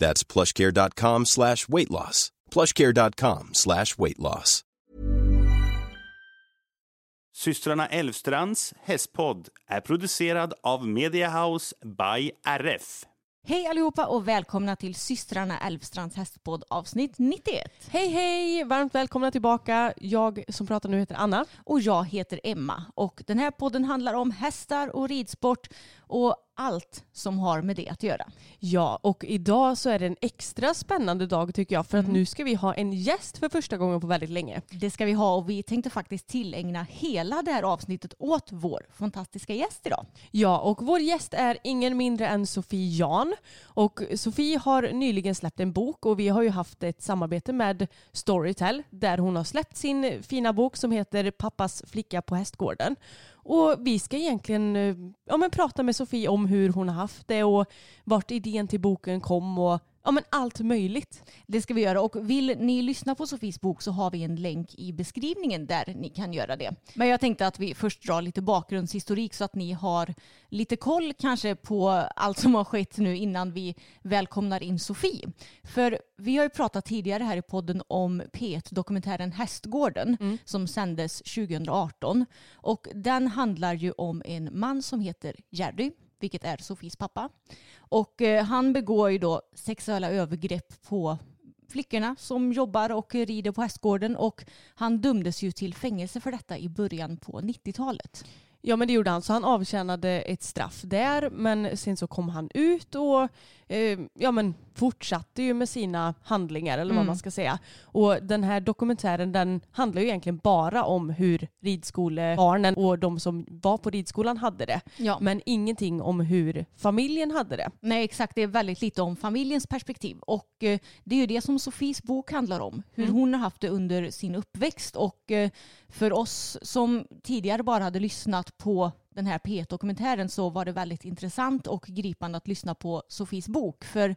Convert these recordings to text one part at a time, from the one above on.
That's plushcare.com slash weight loss. plushcare.com slash weight loss. Systrarna Elvstrands hästpodd är producerad av Mediahouse by RF. Hej allihopa och välkomna till systrarna Älvstrands hästpodd avsnitt 91. Hej hej! Varmt välkomna tillbaka. Jag som pratar nu heter Anna. Och jag heter Emma och den här podden handlar om hästar och ridsport och allt som har med det att göra. Ja, och idag så är det en extra spännande dag tycker jag för att nu ska vi ha en gäst för första gången på väldigt länge. Det ska vi ha och vi tänkte faktiskt tillägna hela det här avsnittet åt vår fantastiska gäst idag. Ja, och vår gäst är ingen mindre än Sofie Jan. Och Sofie har nyligen släppt en bok och vi har ju haft ett samarbete med Storytel där hon har släppt sin fina bok som heter Pappas flicka på hästgården. Och vi ska egentligen eh, ja, men prata med Sofie om hur hon har haft det och vart idén till boken kom och ja, men allt möjligt. Det ska vi göra och vill ni lyssna på Sofies bok så har vi en länk i beskrivningen där ni kan göra det. Men jag tänkte att vi först drar lite bakgrundshistorik så att ni har lite koll kanske på allt som har skett nu innan vi välkomnar in Sofie. För vi har ju pratat tidigare här i podden om P1-dokumentären Hästgården som sändes 2018 och den handlar ju om en man som heter Jerry vilket är Sofies pappa. Och eh, han begår ju då sexuella övergrepp på flickorna som jobbar och rider på hästgården och han dömdes ju till fängelse för detta i början på 90-talet. Ja men det gjorde han. Så han avtjänade ett straff där men sen så kom han ut och eh, ja, men fortsatte ju med sina handlingar eller vad Mm. man ska säga. Och den här dokumentären den handlar ju egentligen bara om hur ridskolebarnen och de som var på ridskolan hade det. Ja. Men ingenting om hur familjen hade det. Nej exakt, det är väldigt lite om familjens perspektiv. Och eh, det är ju det som Sofies bok handlar om. Hur hon har haft det under sin uppväxt. Och eh, för oss som tidigare bara hade lyssnat på den här P1-dokumentären så var det väldigt intressant och gripande att lyssna på Sofies bok. För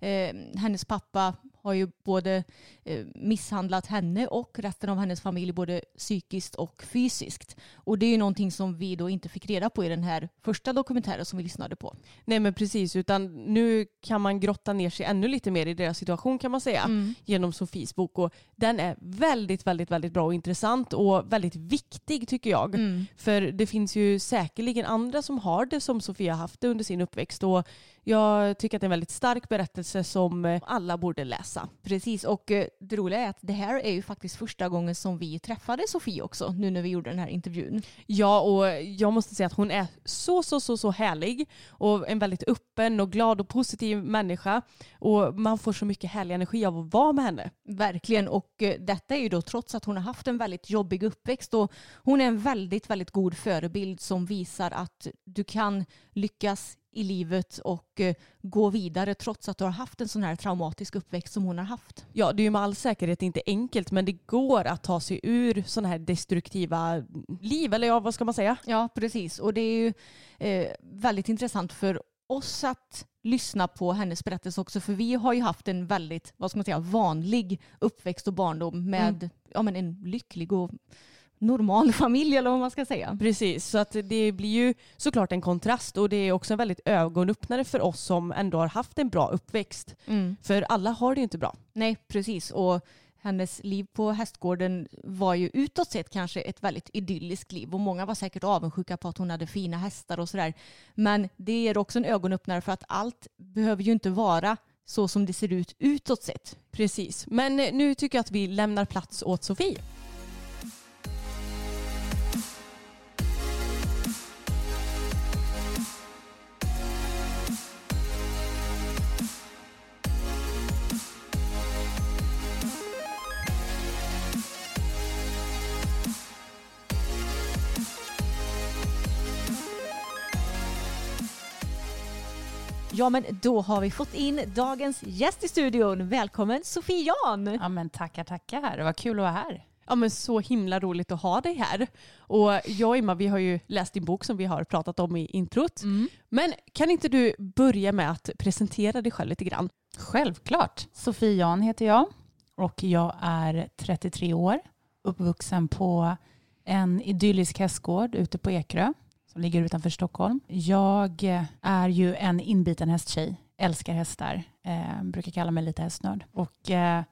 eh, hennes pappa har ju både eh, misshandlat henne och resten av hennes familj både psykiskt och fysiskt. Och det är ju någonting som vi då inte fick reda på i den här första dokumentären som vi lyssnade på. Nej men precis, utan nu kan man grotta ner sig ännu lite mer i deras situation kan man säga genom Sofies bok. Och den är väldigt, väldigt, väldigt bra och intressant och väldigt viktig tycker jag. För det finns ju säkerligen andra som har det som Sofia haft det under sin uppväxt. Och jag tycker att det är en väldigt stark berättelse som eh, alla borde läsa. Precis, och eh, det roliga är att det här är ju faktiskt första gången som vi träffade Sofie också, nu när vi gjorde den här intervjun. Ja, och jag måste säga att hon är så, så, så, så härlig och en väldigt öppen och glad och positiv människa. Och man får så mycket härlig energi av att vara med henne. Verkligen, och eh, detta är ju då trots att hon har haft en väldigt jobbig uppväxt och hon är en väldigt, väldigt god förebild som visar att du kan lyckas i livet och eh, gå vidare trots att du har haft en sån här traumatisk uppväxt som hon har haft. Ja, det är ju med all säkerhet inte enkelt, men det går att ta sig ur sådana här destruktiva liv, eller ja, vad ska man säga? Ja, precis. Och det är ju eh, väldigt intressant för oss att lyssna på hennes berättelse också. För vi har ju haft en väldigt, vad ska man säga, vanlig uppväxt och barndom med ja, men en lycklig och normal familj eller vad man ska säga. Precis, så att det blir ju såklart en kontrast och det är också en väldigt ögonöppnare för oss som ändå har haft en bra uppväxt. För alla har det ju inte bra. Nej, precis. Och hennes liv på hästgården var ju utåt sett kanske ett väldigt idylliskt liv och många var säkert avundsjuka på att hon hade fina hästar och sådär. Men det är också en ögonöppnare för att allt behöver ju inte vara så som det ser ut utåt sett. Precis. Men nu tycker jag att vi lämnar plats åt Sofie. Ja, men då har vi fått in dagens gäst i studion. Välkommen Sofie Jan! Ja men tackar, tackar. Var kul att vara här. Ja men så himla roligt att ha dig här. Och jag och Emma vi har ju läst din bok som vi har pratat om i introt. Mm. Men kan inte du börja med att presentera dig själv lite grann? Självklart. Sofie Jan heter jag och jag är 33 år. Uppvuxen på en idyllisk hästgård ute på Ekerö som ligger utanför Stockholm. Jag eh, är ju en inbiten hästtjej, älskar hästar, eh, brukar kalla mig lite hästnörd. Och eh,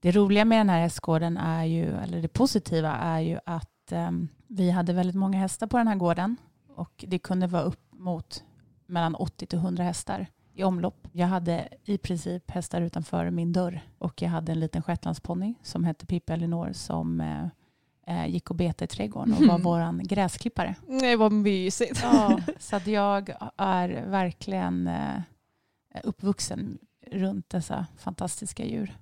det roliga med den här hästgården är ju, eller det positiva är ju att eh, vi hade väldigt många hästar på den här gården och det kunde vara upp mot mellan 80 till 100 hästar i omlopp. Jag hade i princip hästar utanför min dörr och jag hade en liten shetlandsponny som hette Pippi Elinor som eh, gick och betade i trädgården och var Mm. våran gräsklippare. Nej vad mysigt. Ja, så att jag är verkligen eh, uppvuxen runt dessa fantastiska djur.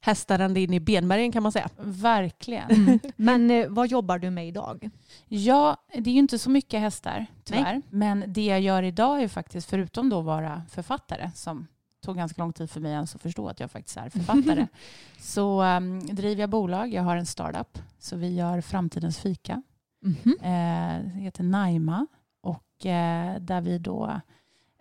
Hästar ända in i benmärgen kan man säga. Verkligen. Mm. Men eh, vad jobbar du med idag? Ja, det är ju inte så mycket hästar tyvärr. Men det jag gör idag är faktiskt, förutom då vara författare, som tog ganska lång tid för mig ens att förstå att jag faktiskt är författare, så um, driver jag bolag. Jag har en startup, så vi gör Framtidens fika. Mhm. Eh, det heter Naima och eh, där vi då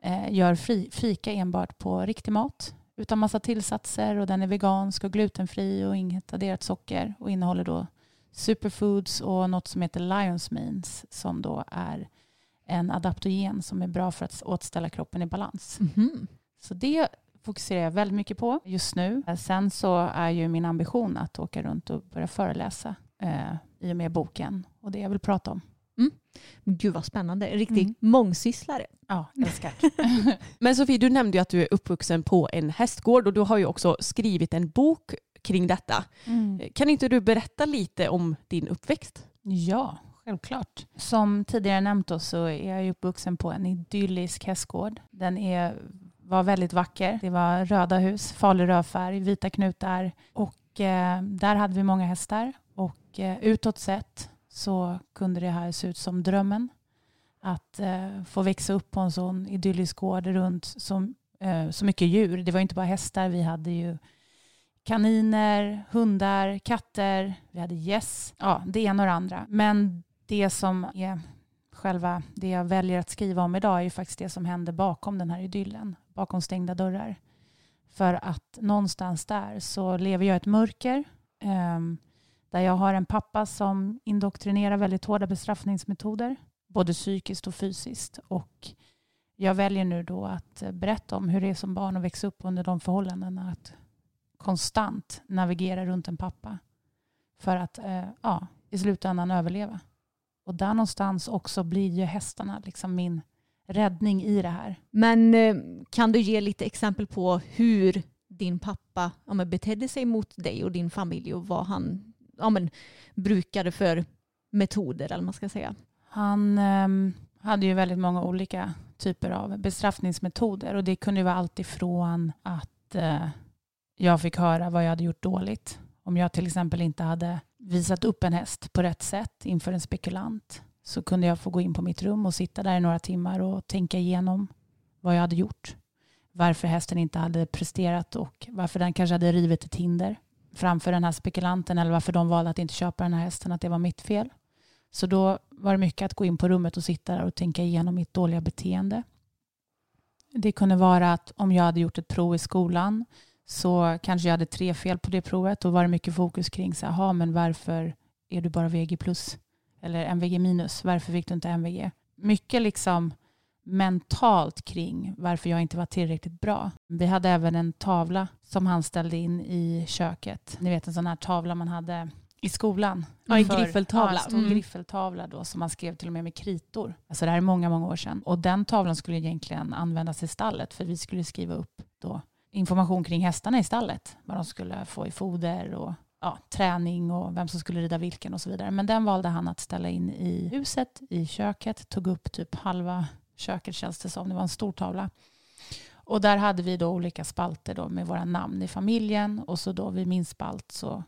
eh, gör fri, fika enbart på riktig mat utan massa tillsatser och den är vegansk och glutenfri och inget adderat socker och innehåller då superfoods och något som heter Lions Means som då är en adaptogen som är bra för att återställa kroppen i balans. Mhm. Så det fokuserar jag väldigt mycket på just nu. Sen så är ju min ambition att åka runt och börja föreläsa eh, i och med boken och det jag vill prata om. Men Gud vad spännande. En riktig Mm. mångsysslare. Ja, älskar. Men Sofie, du nämnde ju att du är uppvuxen på en hästgård och du har ju också skrivit en bok kring detta. Mm. Kan inte du berätta lite om din uppväxt? Ja, självklart. Som tidigare nämnt då, så är jag uppvuxen på en idyllisk hästgård. Den är, var väldigt vacker. Det var röda hus, farlig rödfärg, vita knutar och eh, där hade vi många hästar. Och eh, utåt sett så kunde det här se ut som drömmen. Att eh, få växa upp på en sån idyllisk gård runt så, eh, så mycket djur. Det var ju inte bara hästar, vi hade ju kaniner, hundar, katter, vi hade gäss. Ja, det ena och det andra. Men det som är själva det jag väljer att skriva om idag är ju faktiskt det som hände bakom den här idyllen, bakom stängda dörrar. För att någonstans där så lever jag i ett mörker ehm, där jag har en pappa som indoktrinerar väldigt hårda bestraffningsmetoder, både psykiskt och fysiskt. Och jag väljer nu då att berätta om hur det är som barn att växa upp under de förhållandena. Att konstant navigera runt en pappa för att eh, ja, i slutändan överleva. Och där någonstans också blir ju hästarna liksom min räddning i det här. Men eh, kan du ge lite exempel på hur din pappa ja, men, betedde sig mot dig och din familj och vad han ja, men, brukade för metoder eller vad man ska säga? Han ehm, hade ju väldigt många olika typer av bestraffningsmetoder och det kunde ju vara allt ifrån att eh, jag fick höra vad jag hade gjort dåligt. Om jag till exempel inte hade visat upp en häst på rätt sätt inför en spekulant så kunde jag få gå in på mitt rum och sitta där i några timmar och tänka igenom vad jag hade gjort. Varför hästen inte hade presterat och varför den kanske hade rivit ett hinder framför den här spekulanten eller varför de valde att inte köpa den här hästen, att det var mitt fel. Så då var det mycket att gå in på rummet och sitta där och tänka igenom mitt dåliga beteende. Det kunde vara att om jag hade gjort ett prov i skolan så kanske jag hade tre fel på det provet. Då var det mycket fokus kring så här, "Jaha, men varför är du bara VG plus? Eller MVG minus? Varför fick du inte MVG? Mycket liksom mentalt kring varför jag inte var tillräckligt bra. Vi hade även en tavla som han ställde in i köket. Ni vet en sån här tavla man hade i skolan. Ja, en griffeltavla. Ja, en Mm. griffeltavla då som man skrev till och med med kritor. Alltså det här är många, många år sedan. Och den tavlan skulle egentligen användas i stallet för vi skulle skriva upp då information kring hästarna i stallet. Vad de skulle få i foder och ja, träning och vem som skulle rida vilken och så vidare. Men den valde han att ställa in i huset, i köket, tog upp typ halva köket känns det som. Det var en stor tavla. Och där hade vi då olika spalter då med våra namn i familjen och så då vid min spalt så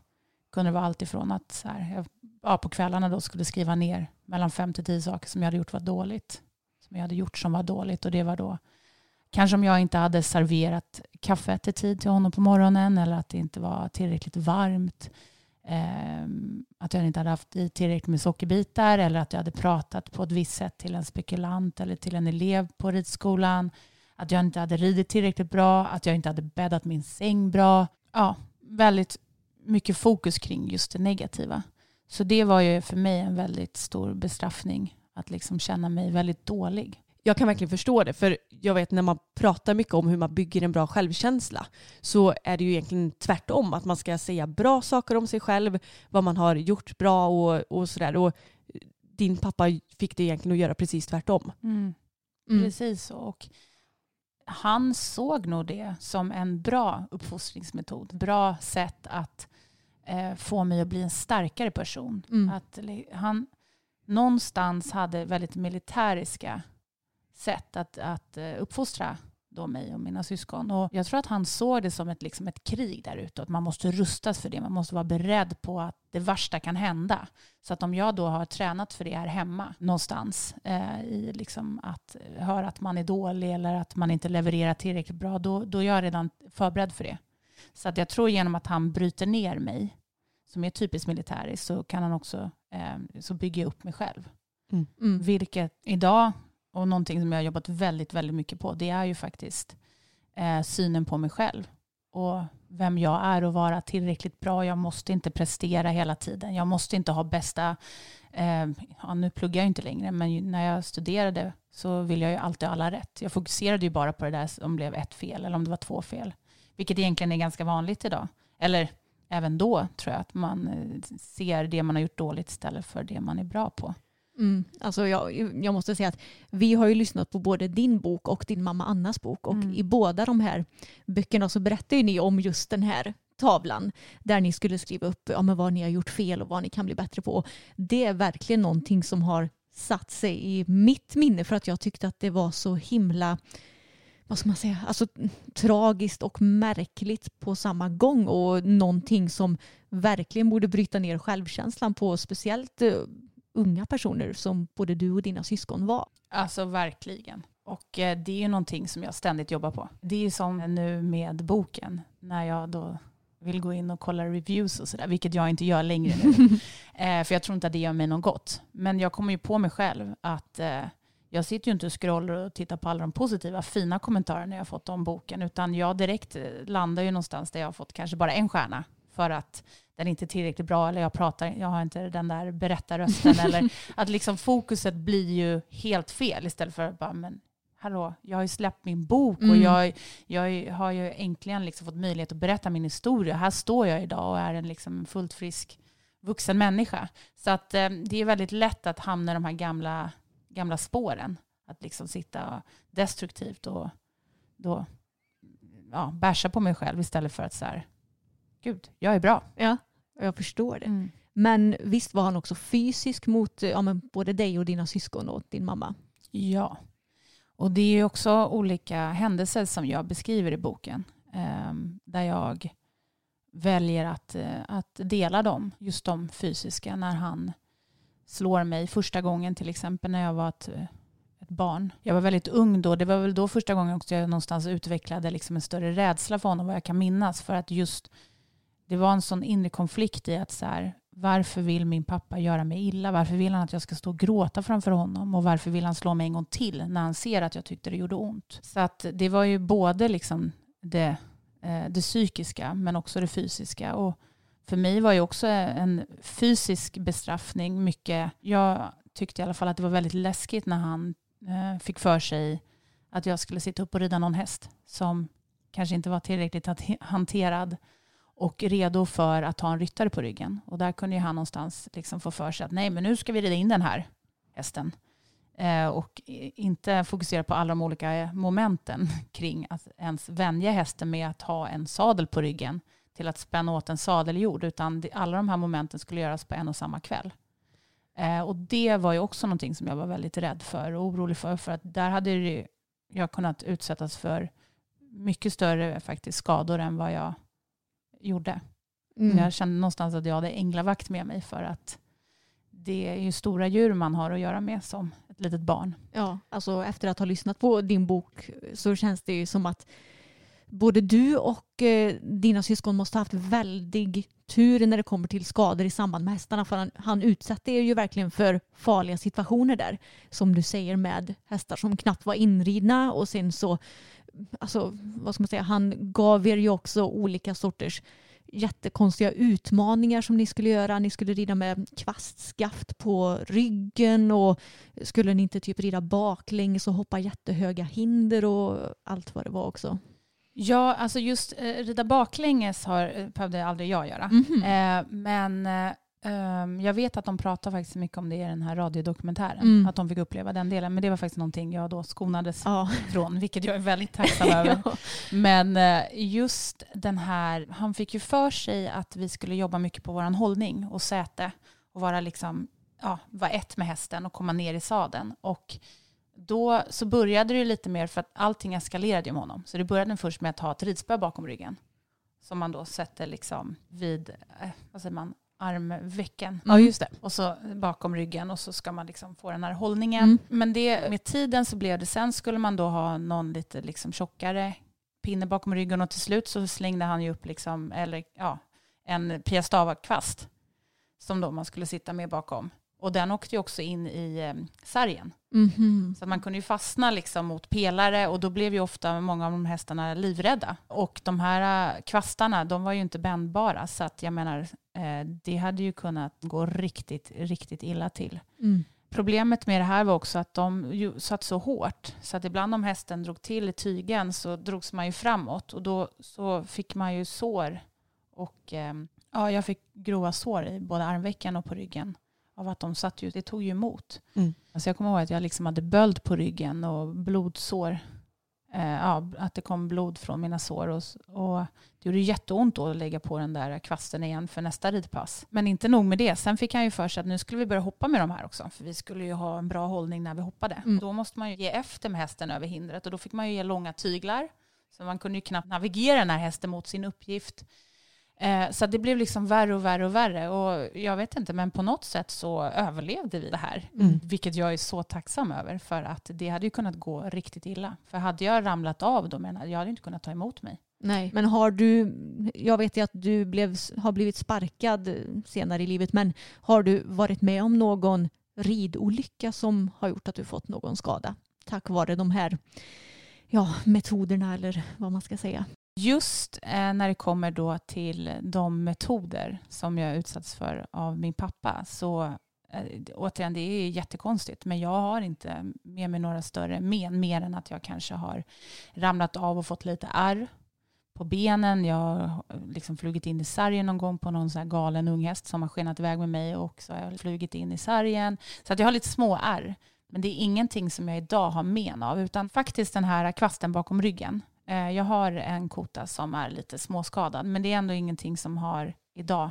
kunde det vara allt ifrån att så här, jag, ja, på kvällarna då skulle skriva ner mellan fem till tio saker som jag hade gjort var dåligt. Som jag hade gjort som var dåligt och det var då kanske om jag inte hade serverat kaffet i tid till honom på morgonen eller att det inte var tillräckligt varmt. Eh, att jag inte hade haft i tillräckligt med sockerbitar eller att jag hade pratat på ett visst sätt till en spekulant eller till en elev på ridskolan. Att jag inte hade ridit tillräckligt bra, att jag inte hade bäddat min säng bra. Ja, väldigt mycket fokus kring just det negativa. Så det var ju för mig en väldigt stor bestraffning att liksom känna mig väldigt dålig. Jag kan verkligen förstå det, för jag vet när man pratar mycket om hur man bygger en bra självkänsla så är det ju egentligen tvärtom, att man ska säga bra saker om sig själv, vad man har gjort bra och, och sådär. Och din pappa fick det egentligen att göra precis tvärtom. Mm. Mm. Precis så. Och han såg nog det som en bra uppfostringsmetod. Bra sätt att eh, få mig att bli en starkare person. Mm. Att han någonstans hade väldigt militäriska sätt att, att eh, uppfostra då mig och mina syskon. Och jag tror att han såg det som ett, liksom ett krig där ute. Att man måste rustas för det. Man måste vara beredd på att det värsta kan hända. Så att om jag då har tränat för det här hemma någonstans eh, i liksom att höra att man är dålig eller att man inte levererar tillräckligt bra, då, då är jag redan förberedd för det. Så att jag tror genom att han bryter ner mig, som är typiskt militäriskt, så kan han också eh, så bygga upp mig själv. Mm. Mm. Vilket idag och någonting som jag har jobbat väldigt, väldigt mycket på, det är ju faktiskt eh, synen på mig själv. Och vem jag är och vara tillräckligt bra. Jag måste inte prestera hela tiden. Jag måste inte ha bästa, eh, ja, nu pluggar jag inte längre, men när jag studerade så ville jag ju alltid ha alla rätt. Jag fokuserade ju bara på det där som blev ett fel eller om det var två fel. Vilket egentligen är ganska vanligt idag. Eller även då tror jag att man eh, ser det man har gjort dåligt istället för det man är bra på. Mm. Alltså jag, jag, måste säga att vi har ju lyssnat på både din bok och din mamma Annas bok och mm. i båda de här böckerna så berättar ju ni om just den här tavlan där ni skulle skriva upp ja, men vad ni har gjort fel och vad ni kan bli bättre på. Det är verkligen någonting som har satt sig i mitt minne för att jag tyckte att det var så himla vad ska man säga, alltså tragiskt och märkligt på samma gång och någonting som verkligen borde bryta ner självkänslan på speciellt eh, unga personer som både du och dina syskon var. Alltså verkligen. Och eh, det är ju någonting som jag ständigt jobbar på. Det är som nu med boken, när jag då vill gå in och kolla reviews och sådär, vilket jag inte gör längre nu. eh, för jag tror inte att det gör mig något gott. Men jag kommer ju på mig själv att eh, jag sitter ju inte och scrollar och tittar på alla de positiva, fina kommentarerna jag fått om boken, utan jag direkt eh, landar ju någonstans där jag har fått kanske bara en stjärna för att den är inte tillräckligt bra eller jag pratar, jag har inte den där berättarrösten eller att liksom fokuset blir ju helt fel istället för att bara men hallå, jag har ju släppt min bok och mm. jag, jag har ju äntligen liksom fått möjlighet att berätta min historia. Här står jag idag och är en liksom fullt frisk vuxen människa. Så att eh, det är väldigt lätt att hamna i de här gamla, gamla spåren. Att liksom sitta destruktivt och då ja, bärsa på mig själv istället för att så här, gud, jag är bra. Ja, jag förstår det. Mm. Men visst var han också fysisk mot ja, men både dig och dina syskon och din mamma? Ja, och det är också olika händelser som jag beskriver i boken. Eh, där jag väljer att, eh, att dela dem, just de fysiska, när han slår mig första gången till exempel när jag var ett, ett barn. Jag var väldigt ung då. Det var väl då första gången också jag någonstans utvecklade liksom en större rädsla för honom, vad jag kan minnas. För att just det var en sån inre konflikt i att så här, varför vill min pappa göra mig illa? Varför vill han att jag ska stå och gråta framför honom? Och varför vill han slå mig en gång till när han ser att jag tyckte det gjorde ont? Så att det var ju både liksom det, eh, det psykiska men också det fysiska. Och för mig var ju också en fysisk bestraffning mycket. Jag tyckte i alla fall att det var väldigt läskigt när han eh, fick för sig att jag skulle sitta upp och rida någon häst som kanske inte var tillräckligt hanterad och redo för att ha en ryttare på ryggen. Och där kunde ju han någonstans liksom få för sig att nej, men nu ska vi rida in den här hästen. eh, och inte fokusera på alla de olika momenten kring att ens vänja hästen med att ha en sadel på ryggen till att spänna åt en sadeljord, utan alla de här momenten skulle göras på en och samma kväll. Eh, och det var ju också någonting som jag var väldigt rädd för och orolig för, för att där hade jag kunnat utsättas för mycket större faktiskt skador än vad jag gjorde. Mm. Jag kände någonstans att jag hade änglavakt med mig för att det är ju stora djur man har att göra med som ett litet barn. Ja, alltså efter att ha lyssnat på din bok så känns det ju som att både du och eh, dina syskon måste ha haft väldig tur när det kommer till skador i samband med hästarna. För han, han utsatte er ju verkligen för farliga situationer där. Som du säger med hästar som knappt var inridna och sen så, alltså vad ska man säga, han gav er ju också olika sorters jättekonstiga utmaningar som ni skulle göra. Ni skulle rida med kvastskaft på ryggen och skulle ni inte typ rida baklänges och hoppa jättehöga hinder och allt vad det var också. Ja, alltså just eh, rida baklänges har, eh, behövde aldrig jag göra. Mm -hmm. eh, men eh, jag vet att de pratar faktiskt mycket om det i den här radiodokumentären. Mm. Att de fick uppleva den delen. Men det var faktiskt någonting jag då skonades ja. från, vilket jag är väldigt tacksam över. ja. Men eh, just den här, han fick ju för sig att vi skulle jobba mycket på vår hållning och säte och vara liksom, ja, vara ett med hästen och komma ner i sadeln. Och då så började det lite mer för att allting eskalerade ju med honom. Så det började först med att ha ett ridspö bakom ryggen. Som man då sätter liksom vid, eh, vad säger man, armvecken. Ja, just det. Och så bakom ryggen och så ska man liksom få den här hållningen. Mm. Men det, med tiden så blev det, sen skulle man då ha någon lite liksom tjockare pinne bakom ryggen och till slut så slängde han ju upp liksom, eller ja, en piastava-kvast som då man skulle sitta med bakom. Och den åkte ju också in i eh, sargen. Mm -hmm. Så man kunde ju fastna liksom mot pelare och då blev ju ofta många av de hästarna livrädda. Och de här eh, kvastarna, de var ju inte bändbara. Så att jag menar, eh, det hade ju kunnat gå riktigt, riktigt illa till. Mm. Problemet med det här var också att de satt så hårt så att ibland om hästen drog till i tygen så drogs man ju framåt och då så fick man ju sår och ja, jag fick grova sår i både armvecken och på ryggen av att de satt ju, det tog ju emot. Mm. Alltså jag kommer ihåg att jag liksom hade böld på ryggen och blodsår. Eh, ja, att det kom blod från mina sår. Och, och det gjorde jätteont då att lägga på den där kvasten igen för nästa ridpass. Men inte nog med det. Sen fick han ju för sig att nu skulle vi börja hoppa med de här också. För vi skulle ju ha en bra hållning när vi hoppade. Mm. Då måste man ju ge efter med hästen över hindret. Och då fick man ju ge långa tyglar. Så man kunde ju knappt navigera den här hästen mot sin uppgift. Eh, så det blev liksom värre och värre och värre. Och jag vet inte, men på något sätt så överlevde vi det här. Mm. Vilket jag är så tacksam över. För att det hade ju kunnat gå riktigt illa. För hade jag ramlat av då, men jag hade inte kunnat ta emot mig. Nej, men har du, jag vet ju att du blev, har blivit sparkad senare i livet, men har du varit med om någon ridolycka som har gjort att du fått någon skada? Tack vare de här ja, metoderna eller vad man ska säga. Just eh, när det kommer då till de metoder som jag utsatts för av min pappa så eh, återigen, det är jättekonstigt, men jag har inte med mig några större men, mer än att jag kanske har ramlat av och fått lite ärr på benen. Jag har eh, liksom flugit in i sargen någon gång på någon så galen unghäst som har skenat iväg med mig och så har jag flugit in i sargen. Så att jag har lite små ärr. Men det är ingenting som jag idag har men av, utan faktiskt den här kvasten bakom ryggen. Eh, jag har en kota som är lite småskadad, men det är ändå ingenting som har idag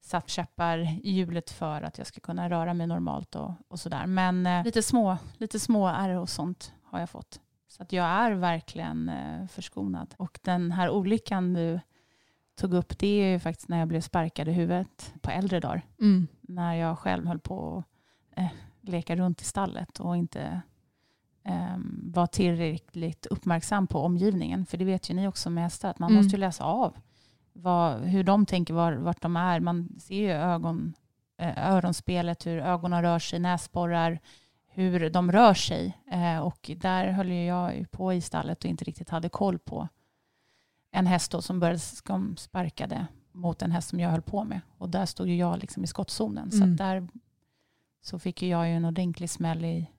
satt käppar i hjulet för att jag ska kunna röra mig normalt och, och sådär. Men eh, lite små, lite små ärr och sånt har jag fått. Så att jag är verkligen eh, förskonad. Och den här olyckan du tog upp, det är ju faktiskt när jag blev sparkad i huvudet på äldre dagar. Mm. När jag själv höll på att eh, leka runt i stallet och inte vara tillräckligt uppmärksam på omgivningen. För det vet ju ni också med hästar, att man mm. måste ju läsa av vad, hur de tänker, var, vart de är. Man ser ju ögon, eh, öronspelet, hur ögonen rör sig, näsborrar, hur de rör sig. Eh, och där höll jag på i stallet och inte riktigt hade koll på en häst som började som sparkade mot en häst som jag höll på med. Och där stod ju jag liksom i skottzonen. Mm. Så där så fick jag ju en ordentlig smäll i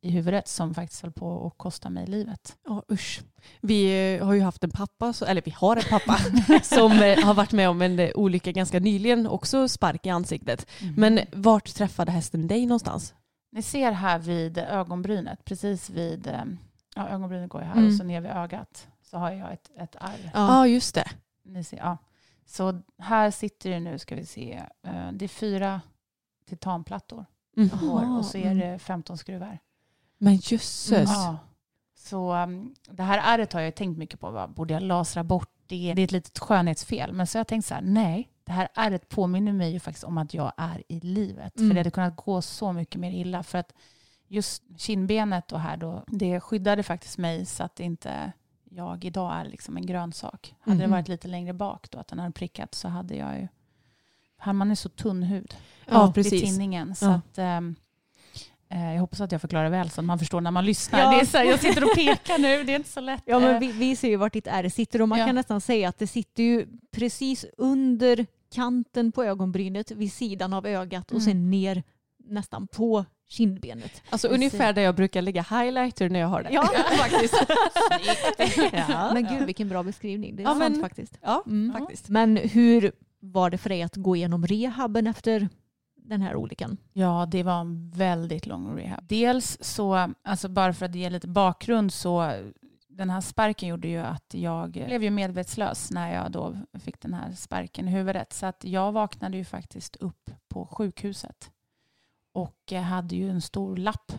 i huvudet som faktiskt höll på att kosta mig livet. Ja, usch. Vi eh, har ju haft en pappa, eller vi har en pappa, som eh, har varit med om en eh, olycka ganska nyligen, också spark i ansiktet. Mm. Men vart träffade hästen dig någonstans? Ni ser här vid ögonbrynet, precis vid, eh, ja ögonbrynet går ju här Mm. och så ner vid ögat så har jag ett, ett ärr. Ja, just det. Ni ser, ja. Så här sitter det nu, ska vi se, det är fyra titanplattor Mm. och så är det 15 skruvar. Men jösses. Ja. Så um, det här ärret har jag tänkt mycket på. Vad borde jag lasra bort det? Det är ett litet skönhetsfel. Men så har jag tänkt så här, nej. Det här ärret påminner mig ju faktiskt om att jag är i livet. Mm. För det hade kunnat gå så mycket mer illa. För att just kindbenet och här då, det skyddade faktiskt mig så att inte jag idag är liksom en grönsak. Hade det Mhm. varit lite längre bak då, att den hade prickat, så hade jag ju... Här man är så tunn hud Ja, vid precis. tinningen. Så Ja. att, eh, jag hoppas att jag förklarar väl så att man förstår när man lyssnar. Ja. Det är så här, jag sitter och pekar nu, det är inte så lätt. Ja, men Eh, vi, vi ser ju vart ditt ärr sitter och man Ja. kan nästan säga att det sitter ju precis under kanten på ögonbrynet vid sidan av ögat och Mm. sen ner nästan på kindbenet. Alltså ungefär där jag brukar lägga highlighter när jag har det. Ja, faktiskt. ja. Men gud vilken bra beskrivning. Det är Ja, sant men- faktiskt. ja, Mm. faktiskt. Men hur var det för dig att gå igenom rehaben efter den här olyckan? Ja, det var en väldigt lång rehab. Dels så, alltså bara för att ge lite bakgrund så den här sparken gjorde ju att jag blev ju medvetslös när jag då fick den här sparken i huvudet. Så att jag vaknade ju faktiskt upp på sjukhuset och hade ju en stor lapp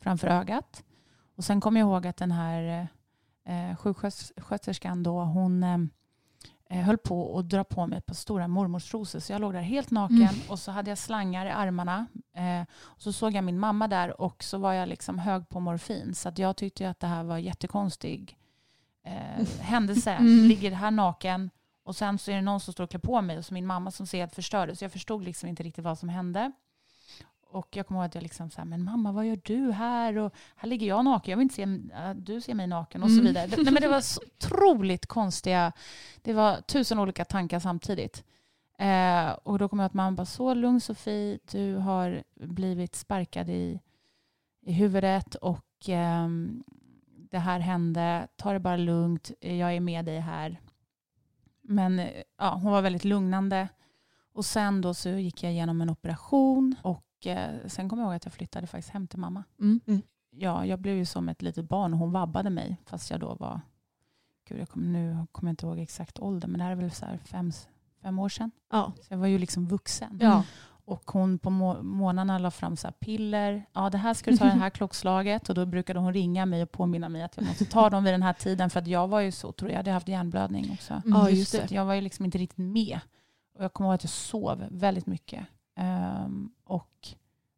framför ögat. Och sen kom jag ihåg att den här eh, sjuksköterskan då, hon eh, höll på att dra på mig på stora mormorstrosor. Så jag låg där helt naken Mm. och så hade jag slangar i armarna. Eh, och så såg jag min mamma där och så var jag liksom hög på morfin. Så jag tyckte att det här var jättekonstig eh, händelse. Mm. Ligger här naken och sen så är det någon som står och klär på mig och så min mamma som ser helt förstörd. Så jag förstod liksom inte riktigt vad som hände. Och jag kommer ihåg att jag liksom här, men mamma vad gör du här? Och här ligger jag naken, jag vill inte se att du ser mig naken och så Mm. vidare. Det, nej, men det var så otroligt konstiga, det var tusen olika tankar samtidigt. Eh, och då kom jag att mamma bara, så lugn Sofie, du har blivit sparkad i, i huvudet och ehm, det här hände, ta det bara lugnt, jag är med dig här. Men eh, ja, hon var väldigt lugnande. Och sen då så gick jag igenom en operation och eh, sen kom jag ihåg att jag flyttade faktiskt hem till mamma. Mm. Ja, jag blev ju som ett litet barn och hon vabbade mig fast jag då var, gud jag kommer, nu kommer jag inte ihåg exakt ålder men det här är väl så här fem, fem år sedan. Ja. Så jag var ju liksom vuxen. Ja. Och hon på må- månaderna la fram så här piller. Ja, det här ska du ta det här klockslaget. Och då brukade hon ringa mig och påminna mig att jag måste ta dem vid den här tiden. För att jag var ju så, tror jag, hade haft hjärnblödning också. Mm, just det. Så jag var ju liksom inte riktigt med. Och jag kommer ihåg att jag sov väldigt mycket. Ehm, och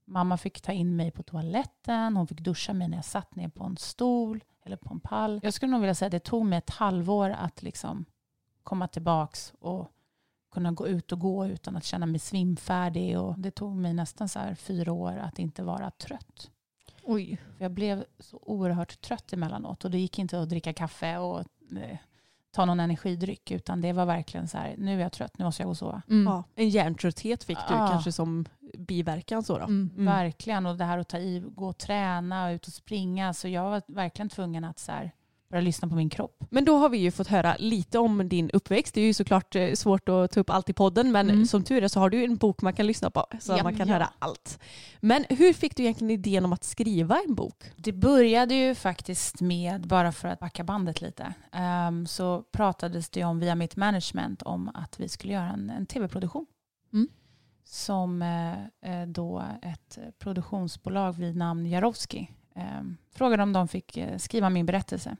mamma fick ta in mig på toaletten. Hon fick duscha mig när jag satt ner på en stol eller på en pall. Jag skulle nog vilja säga att det tog mig ett halvår att liksom komma tillbaks och kunna gå ut och gå utan att känna mig svimfärdig. Och det tog mig nästan så fyra år att inte vara trött. Oj. För jag blev så oerhört trött emellanåt och det gick inte att dricka kaffe och eh, ta någon energidryck utan det var verkligen så här, nu är jag trött, nu måste jag gå och sova. Mm. Ja, en hjärntrötthet fick du Ja. kanske som biverkan. Så då. Mm. Mm. Verkligen, och det här att ta i, gå och träna och ut och springa. Så jag var verkligen tvungen att så här, börja lyssna på min kropp. Men då har vi ju fått höra lite om din uppväxt. Det är ju såklart eh, svårt att ta upp allt i podden men Mm. som tur är så har du en bok man kan lyssna på så Ja. man kan Ja. höra allt. Men hur fick du egentligen idén om att skriva en bok? Det började ju faktiskt med, bara för att backa bandet lite, ehm, så pratades det om via mitt management om att vi skulle göra en, en tv-produktion. Mm. Som eh, eh, då ett produktionsbolag vid namn Jarowski eh, frågade om de fick eh, skriva min berättelse.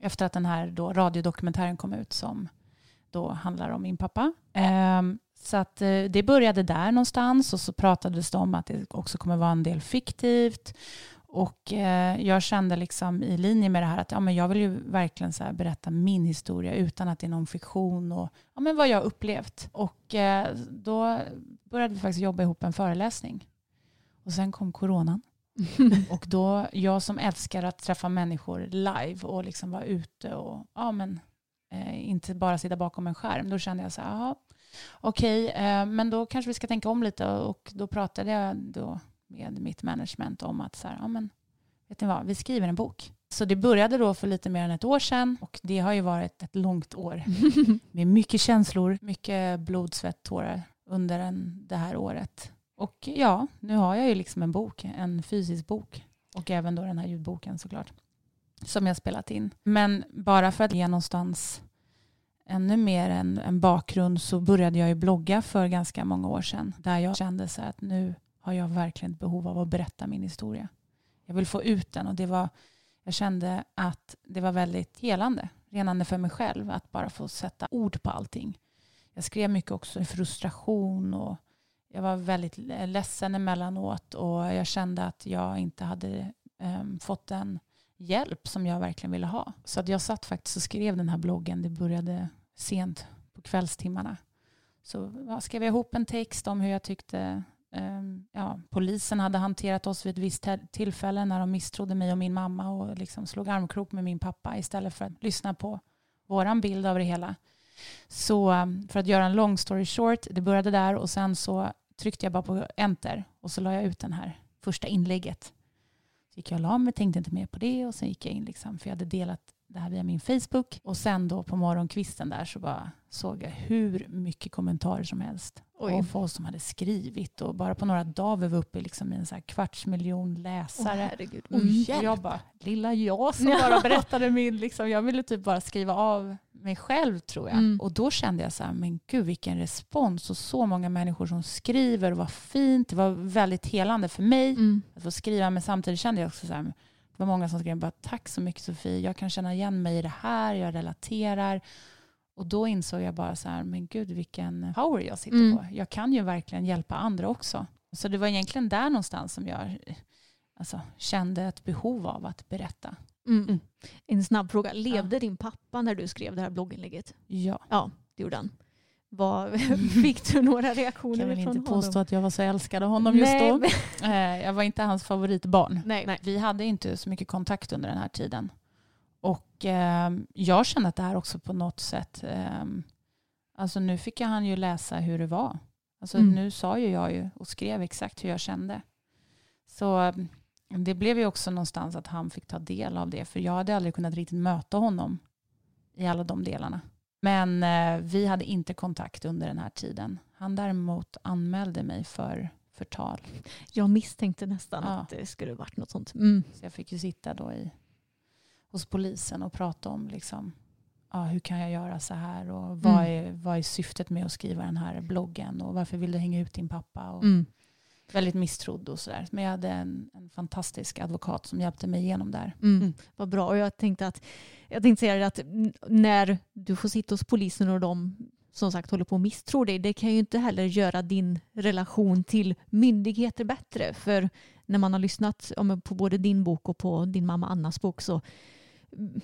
Efter att den här då radiodokumentären kom ut som då handlar om min pappa. Ehm, så att eh, det började där någonstans och så pratades det om att det också kommer vara en del fiktivt. Och eh, jag kände liksom i linje med det här att ja, men jag vill ju verkligen så här berätta min historia utan att det är någon fiktion och ja, men vad jag upplevt. Och eh, då började vi faktiskt jobba ihop en föreläsning. Och sen kom coronan. Och då, jag som älskar att träffa människor live och liksom vara ute och ja, men, eh, inte bara sitta bakom en skärm, då kände jag så här, okej, eh, men då kanske vi ska tänka om lite och då pratade jag då med mitt management om att så här, ja, men, vet ni vad, vi skriver en bok. Så det började då för lite mer än ett år sedan och det har ju varit ett långt år med mycket känslor, mycket blod, svett, tårar under en, det här året. Och ja, nu har jag ju liksom en bok, en fysisk bok. Och även då den här ljudboken såklart. Som jag spelat in. Men bara för att ge någonstans ännu mer en, en bakgrund så började jag ju blogga för ganska många år sedan. Där jag kände så att nu har jag verkligen ett behov av att berätta min historia. Jag vill få ut den och det var, jag kände att det var väldigt helande, renande för mig själv att bara få sätta ord på allting. Jag skrev mycket också i frustration och jag var väldigt eh, ledsen emellanåt och jag kände att jag inte hade um, fått den hjälp som jag verkligen ville ha. Så att jag satt faktiskt och skrev den här bloggen. Det började sent på kvällstimmarna. Så ja, skrev jag ihop en text om hur jag tyckte um, ja, polisen hade hanterat oss vid ett visst tillfälle när de misstrodde mig och min mamma och liksom slog armkrok med min pappa istället för att lyssna på våran bild av det hela. Så ehm, för att göra en long story short, det började där och sen så tryckte jag bara på enter och så la jag ut den här första inlägget. Så gick jag och la mig, tänkte inte mer på det och sen gick jag in liksom, för jag hade delat det här via min Facebook. Och sen då på morgonkvisten där så bara såg jag hur mycket kommentarer som helst. Oj. Och folk som hade skrivit. Och bara på några dagar var vi uppe liksom i en så här kvarts miljon läsare. Oh. Och jag bara, lilla jag som bara berättade min, liksom, jag ville typ bara skriva av mig själv tror jag. Mm. Och då kände jag så här, men gud vilken respons och så många människor som skriver och vad fint. Det var väldigt helande för mig mm. att få skriva men samtidigt kände jag också så här, det var många som skrev bara tack så mycket Sofie, jag kan känna igen mig i det här, jag relaterar. Och då insåg jag bara så här, men gud vilken power jag sitter mm. på. Jag kan ju verkligen hjälpa andra också. Så det var egentligen där någonstans som jag alltså, kände ett behov av att berätta. Mm. mm. En snabb fråga. Levde ja. din pappa när du skrev det här blogginlägget? Ja. Ja, det gjorde han. Vad, fick du några reaktioner från honom? Jag vill inte påstå att jag var så älskad av honom just Nej. då. Eh, jag var inte hans favoritbarn. Nej. Nej. Vi hade inte så mycket kontakt under den här tiden. Och eh, jag kände att det här också på något sätt, eh, alltså nu fick han ju läsa hur det var. Alltså mm. nu sa ju jag ju och skrev exakt hur jag kände. Så det blev ju också någonstans att han fick ta del av det. För jag hade aldrig kunnat riktigt möta honom i alla de delarna. Men eh, vi hade inte kontakt under den här tiden. Han däremot anmälde mig för förtal. Jag misstänkte nästan ja. att det skulle varit något sånt. Mm. Så jag fick ju sitta då i, hos polisen och prata om liksom, ja, hur kan jag göra så här och vad, mm. är, vad är syftet med att skriva den här bloggen och varför vill du hänga ut din pappa? Och, mm väldigt misstrodd och sådär. Men jag hade en, en, fantastisk advokat som hjälpte mig igenom där. Mm. mm. Vad bra. Och jag tänkte att jag tänkte säga att när du får sitta hos polisen och de som sagt håller på att misstro dig, det kan ju inte heller göra din relation till myndigheter bättre. För när man har lyssnat på både din bok och på din mamma Annas bok så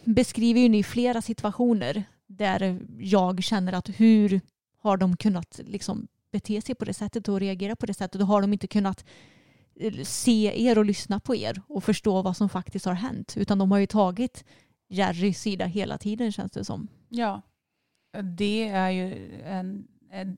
beskriver ju ni flera situationer där jag känner att hur har de kunnat liksom bete sig på det sättet och reagera på det sättet. Då har de inte kunnat eh, se er och lyssna på er och förstå vad som faktiskt har hänt. Utan de har ju tagit Jerrys sida hela tiden känns det som. Ja, det är ju en,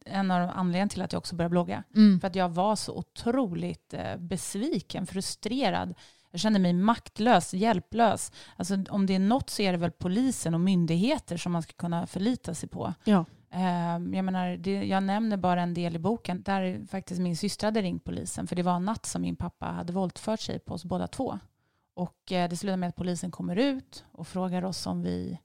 en av anledningarna till att jag också började blogga. Mm. För att jag var så otroligt eh, besviken, frustrerad. Jag kände mig maktlös, hjälplös. Alltså, om det är något så är det väl polisen och myndigheter som man ska kunna förlita sig på. Ja. Ehm, jag, menar, det, jag nämner bara en del i boken där faktiskt min syster hade ringt polisen för det var en natt som min pappa hade våldfört sig på oss båda två. Och eh, det slutar med att polisen kommer ut och frågar oss om vi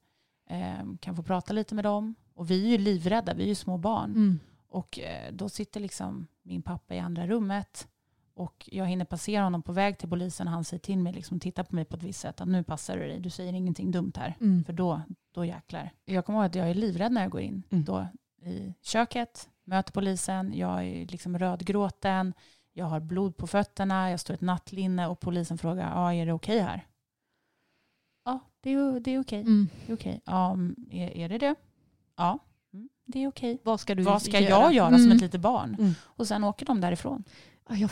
eh, kan få prata lite med dem. Och vi är ju livrädda, vi är ju små barn. Mm. Och eh, då sitter liksom min pappa i andra rummet och jag hinner passera honom på väg till polisen och han säger till mig, liksom, titta på mig på ett visst sätt, att nu passar du dig, du säger ingenting dumt här, mm. för då, då jäklar. Jag kommer ihåg att jag är livrädd när jag går in mm. då i köket, möter polisen, jag är liksom rödgråten, jag har blod på fötterna, jag står i ett nattlinne och polisen frågar, ja, är det okej okay här? Ja, det är, det är okej. Okay. Mm. Det är, okay. ja, är, är det det? Ja, mm, det är okej. Vad ska, du Vad ska göra? jag göra som ett mm. litet barn? Mm. Och sen åker de därifrån.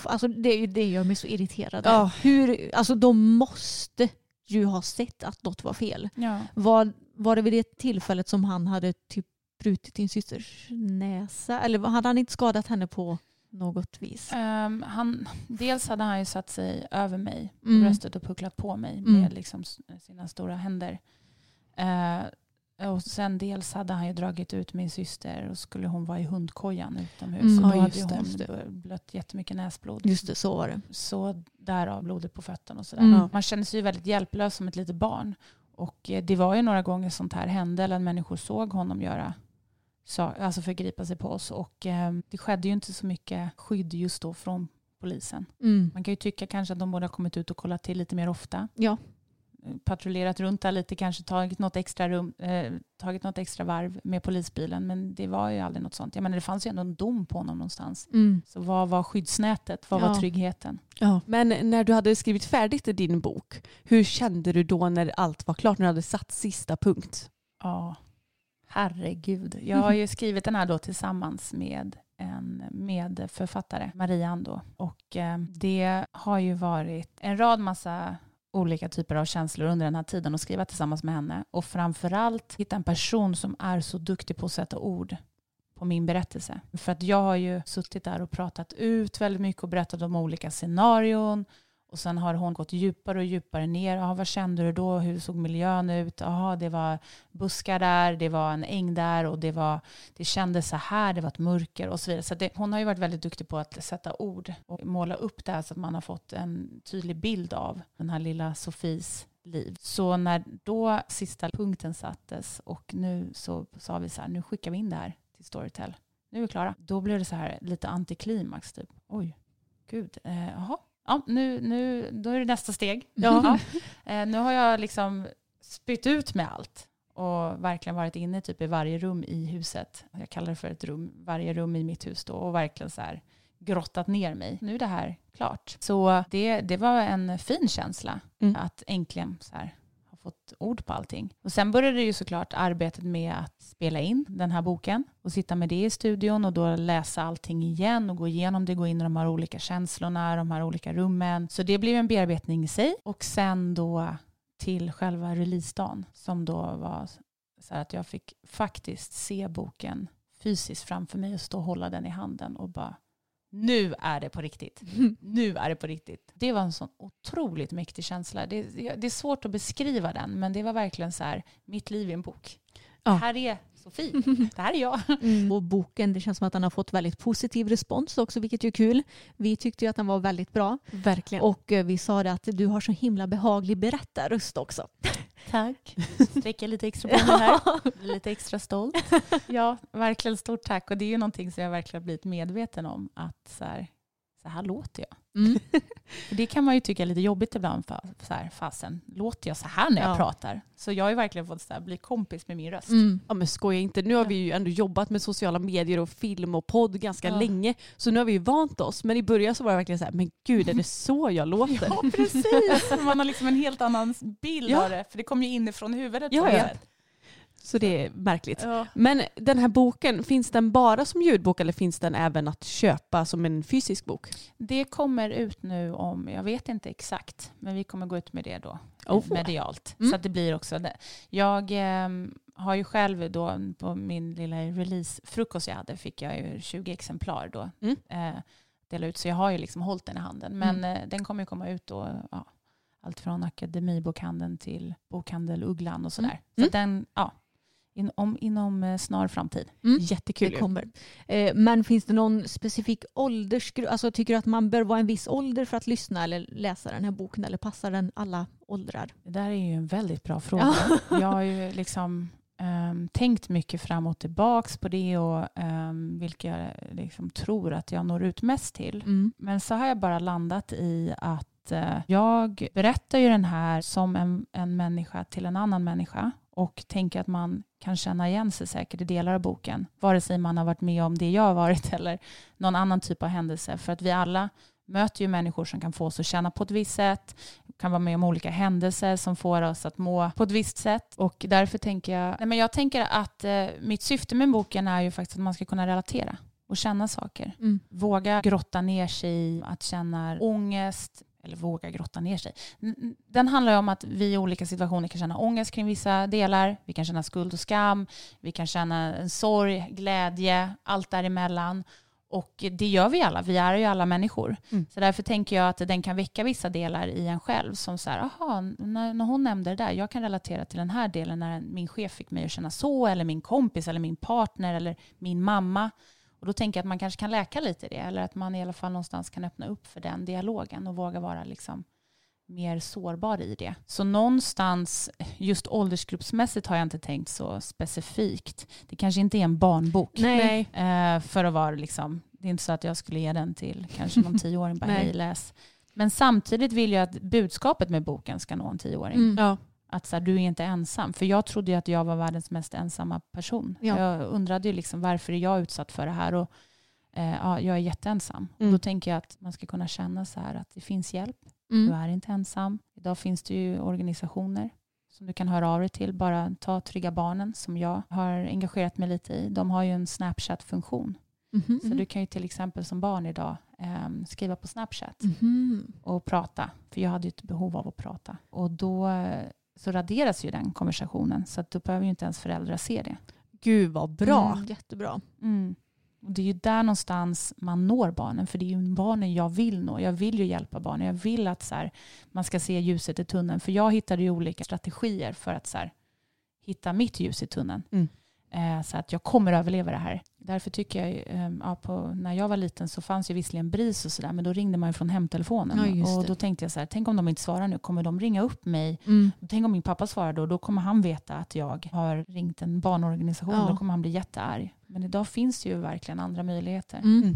Alltså det, det gör mig så irriterad. Ja. Hur, alltså de måste ju ha sett att något var fel. Ja. Var, var det vid det tillfället som han hade typ brutit din systers näsa? Eller hade han inte skadat henne på något vis? Um, han, dels hade han ju satt sig över mig mm. bröstet och pucklat på mig mm. med liksom sina stora händer. Uh, Och sen dels hade han ju dragit ut min syster och skulle hon vara i hundkojan utomhus. Mm, och då ja, hade hon det. blött jättemycket näsblod. Just det, så var det. Så därav blodet på fötterna och sådär. Mm. Man känner sig ju väldigt hjälplös som ett litet barn. Och eh, det var ju några gånger sånt här hände, eller att människor såg honom göra så, alltså förgripa sig på oss. Och eh, det skedde ju inte så mycket skydd just då från polisen. Mm. Man kan ju tycka kanske att de borde ha kommit ut och kollat till lite mer ofta. Ja. Patrullerat runt där lite, kanske tagit något, extra rum, eh, tagit något extra varv med polisbilen. Men det var ju aldrig något sånt. Jag menar, det fanns ju ändå en dom på honom någonstans. Mm. Så vad var skyddsnätet? Vad Ja. var tryggheten? Ja. Men när du hade skrivit färdigt i din bok, hur kände du då när allt var klart, när du hade satt sista punkt? Ja, herregud. Jag har ju skrivit den här då tillsammans med en medförfattare, Maria Ando. Och eh, det har ju varit en rad massa olika typer av känslor under den här tiden och skriva tillsammans med henne. Och framförallt hitta en person som är så duktig på att sätta ord på min berättelse. För att jag har ju suttit där och pratat ut väldigt mycket och berättat om olika scenarion. Och sen har hon gått djupare och djupare ner. Ja, vad kände du då? Hur såg miljön ut? Jaha, det var buskar där, det var en äng där och det, var, det kändes så här, det var ett mörker och så vidare. Så det, hon har ju varit väldigt duktig på att sätta ord och måla upp det här så att man har fått en tydlig bild av den här lilla Sofies liv. Så när då sista punkten sattes och nu så sa vi så här, nu skickar vi in det här till Storytel. Nu är vi klara. Då blev det så här lite antiklimax typ. Oj, gud, eh, jaha. Ja, nu, nu, då är det nästa steg. Ja. Eh, nu har jag liksom spytt ut med allt och verkligen varit inne typ i varje rum i huset. Jag kallar det för ett rum, varje rum i mitt hus då och verkligen så här grottat ner mig. Nu är det här klart. Så det, det var en fin känsla Mm. att äntligen så här och fått ord på allting. Och sen började ju såklart arbetet med att spela in den här boken och sitta med det i studion och då läsa allting igen och gå igenom det, gå in i de här olika känslorna, de här olika rummen. Så det blev en bearbetning i sig och sen då till själva releasedagen som då var så här att jag fick faktiskt se boken fysiskt framför mig och stå och hålla den i handen och bara nu är det på riktigt. Nu är det på riktigt. Det var en sån otroligt mäktig känsla. Det, det är svårt att beskriva den, men det var verkligen så här, mitt liv i en bok. Ja. Det här är Sofie, det här är jag. Mm. Och boken, det känns som att den har fått väldigt positiv respons också, vilket är kul. Vi tyckte ju att den var väldigt bra. Verkligen. Och eh, vi sa det att du har så himla behaglig berättarröst också. Tack. Sträcker lite extra på mig här. Lite extra stolt. Ja, verkligen stort tack. Och det är ju någonting som jag verkligen har blivit medveten om. Att så här, så här låter jag. Mm. Det kan man ju tycka är lite jobbigt ibland. För, så här, fasen, låter jag så här när jag Ja. pratar? Så jag har ju verkligen fått så här, bli kompis med min röst. Mm. Ja men skoja inte, nu har vi ju ändå jobbat med sociala medier och film och podd ganska Ja. länge. Så nu har vi ju vant oss. Men i början så var det verkligen så här, men gud är det så jag låter? Ja, precis. Man har liksom en helt annan bild Ja. av det. För det kommer ju inifrån huvudet. Ja, på ja. Så det är märkligt. Ja. Men den här boken, finns den bara som ljudbok eller finns den även att köpa som en fysisk bok? Det kommer ut nu om, jag vet inte exakt, men vi kommer gå ut med det då. Oh. Medialt. Mm. Så att det blir också det. Jag ehm, har ju själv då på min lilla releasefrukost jag hade fick jag ju 20 exemplar då. Mm. Eh, dela ut. Så jag har ju liksom hållit den i handen. Men eh, den kommer ju komma ut då. Ja, allt från Akademibokhandeln till Bokhandel Ugglan och sådär. Så Mm. den, ja, in, om, inom eh, snar framtid. Mm. Jättekul Det kommer. Eh, Men finns det någon specifik åldersgrupp? Alltså tycker du att man bör vara en viss ålder för att lyssna eller läsa den här boken? Eller passar den alla åldrar? Det där är ju en väldigt bra fråga. Jag har ju liksom ehm, tänkt mycket fram och tillbaks på det och um, vilka jag liksom tror att jag når ut mest till. Mm. Men så har jag bara landat i att eh, jag berättar ju den här som en, en människa till en annan människa och tänker att man kan känna igen sig säkert i delar av boken. Vare sig man har varit med om det jag har varit eller någon annan typ av händelse. För att vi alla möter ju människor som kan få oss att känna på ett visst sätt, kan vara med om olika händelser som får oss att må på ett visst sätt. Och därför tänker jag, nej men jag tänker att eh, mitt syfte med boken är ju faktiskt att man ska kunna relatera och känna saker. Mm. Våga grotta ner sig i att känna ångest, eller våga grotta ner sig. Den handlar om att vi i olika situationer kan känna ångest kring vissa delar. Vi kan känna skuld och skam. Vi kan känna en sorg, glädje, allt däremellan. Och det gör vi alla, vi är ju alla människor. Mm. Så därför tänker jag att den kan väcka vissa delar i en själv som så här, aha, när, när hon nämnde det där, jag kan relatera till den här delen när min chef fick mig att känna så, eller min kompis, eller min partner, eller min mamma. Och då tänker jag att man kanske kan läka lite det, eller att man i alla fall någonstans kan öppna upp för den dialogen och våga vara liksom mer sårbar i det. Så någonstans, just åldersgruppsmässigt har jag inte tänkt så specifikt. Det kanske inte är en barnbok. Nej. Eh, för att vara liksom, det är inte så att jag skulle ge den till kanske någon tioåring, bara hej läs. Men samtidigt vill jag att budskapet med boken ska nå en tioåring. Mm. Ja. Att så här, du är inte ensam. För jag trodde ju att jag var världens mest ensamma person. Ja. Jag undrade ju liksom varför är jag utsatt för det här. Och, eh, ja, jag är jätteensam. Mm. Och då tänker jag att man ska kunna känna så här att det finns hjälp. Du Mm. är inte ensam. Idag finns det ju organisationer som du kan höra av dig till. Bara ta Trygga Barnen som jag har engagerat mig lite i. De har ju en Snapchat-funktion. Mhm. Så du kan ju till exempel som barn idag eh, skriva på Snapchat Mhm. och prata. För jag hade ju ett behov av att prata. Och då eh, så raderas ju den konversationen. Så att då behöver ju inte ens föräldrar se det. Gud vad bra. Mm, jättebra. Mm. Och det är ju där någonstans man når barnen. För det är ju barnen jag vill nå. Jag vill ju hjälpa barnen. Jag vill att så här, man ska se ljuset i tunneln. För jag hittade ju olika strategier för att så här, hitta mitt ljus i tunneln. Mm. Eh, så att jag kommer överleva det här. Därför tycker jag, eh, ja, på, när jag var liten så fanns ju visserligen BRIS och sådär. Men då ringde man ju från hemtelefonen. Ja, och då tänkte jag så här, tänk om de inte svarar nu. Kommer de ringa upp mig Mm. Tänk om min pappa svarar då, då kommer han veta att jag har ringt en barnorganisation. Ja. Då kommer han bli jättearg. Men idag finns det ju verkligen andra möjligheter. Mm.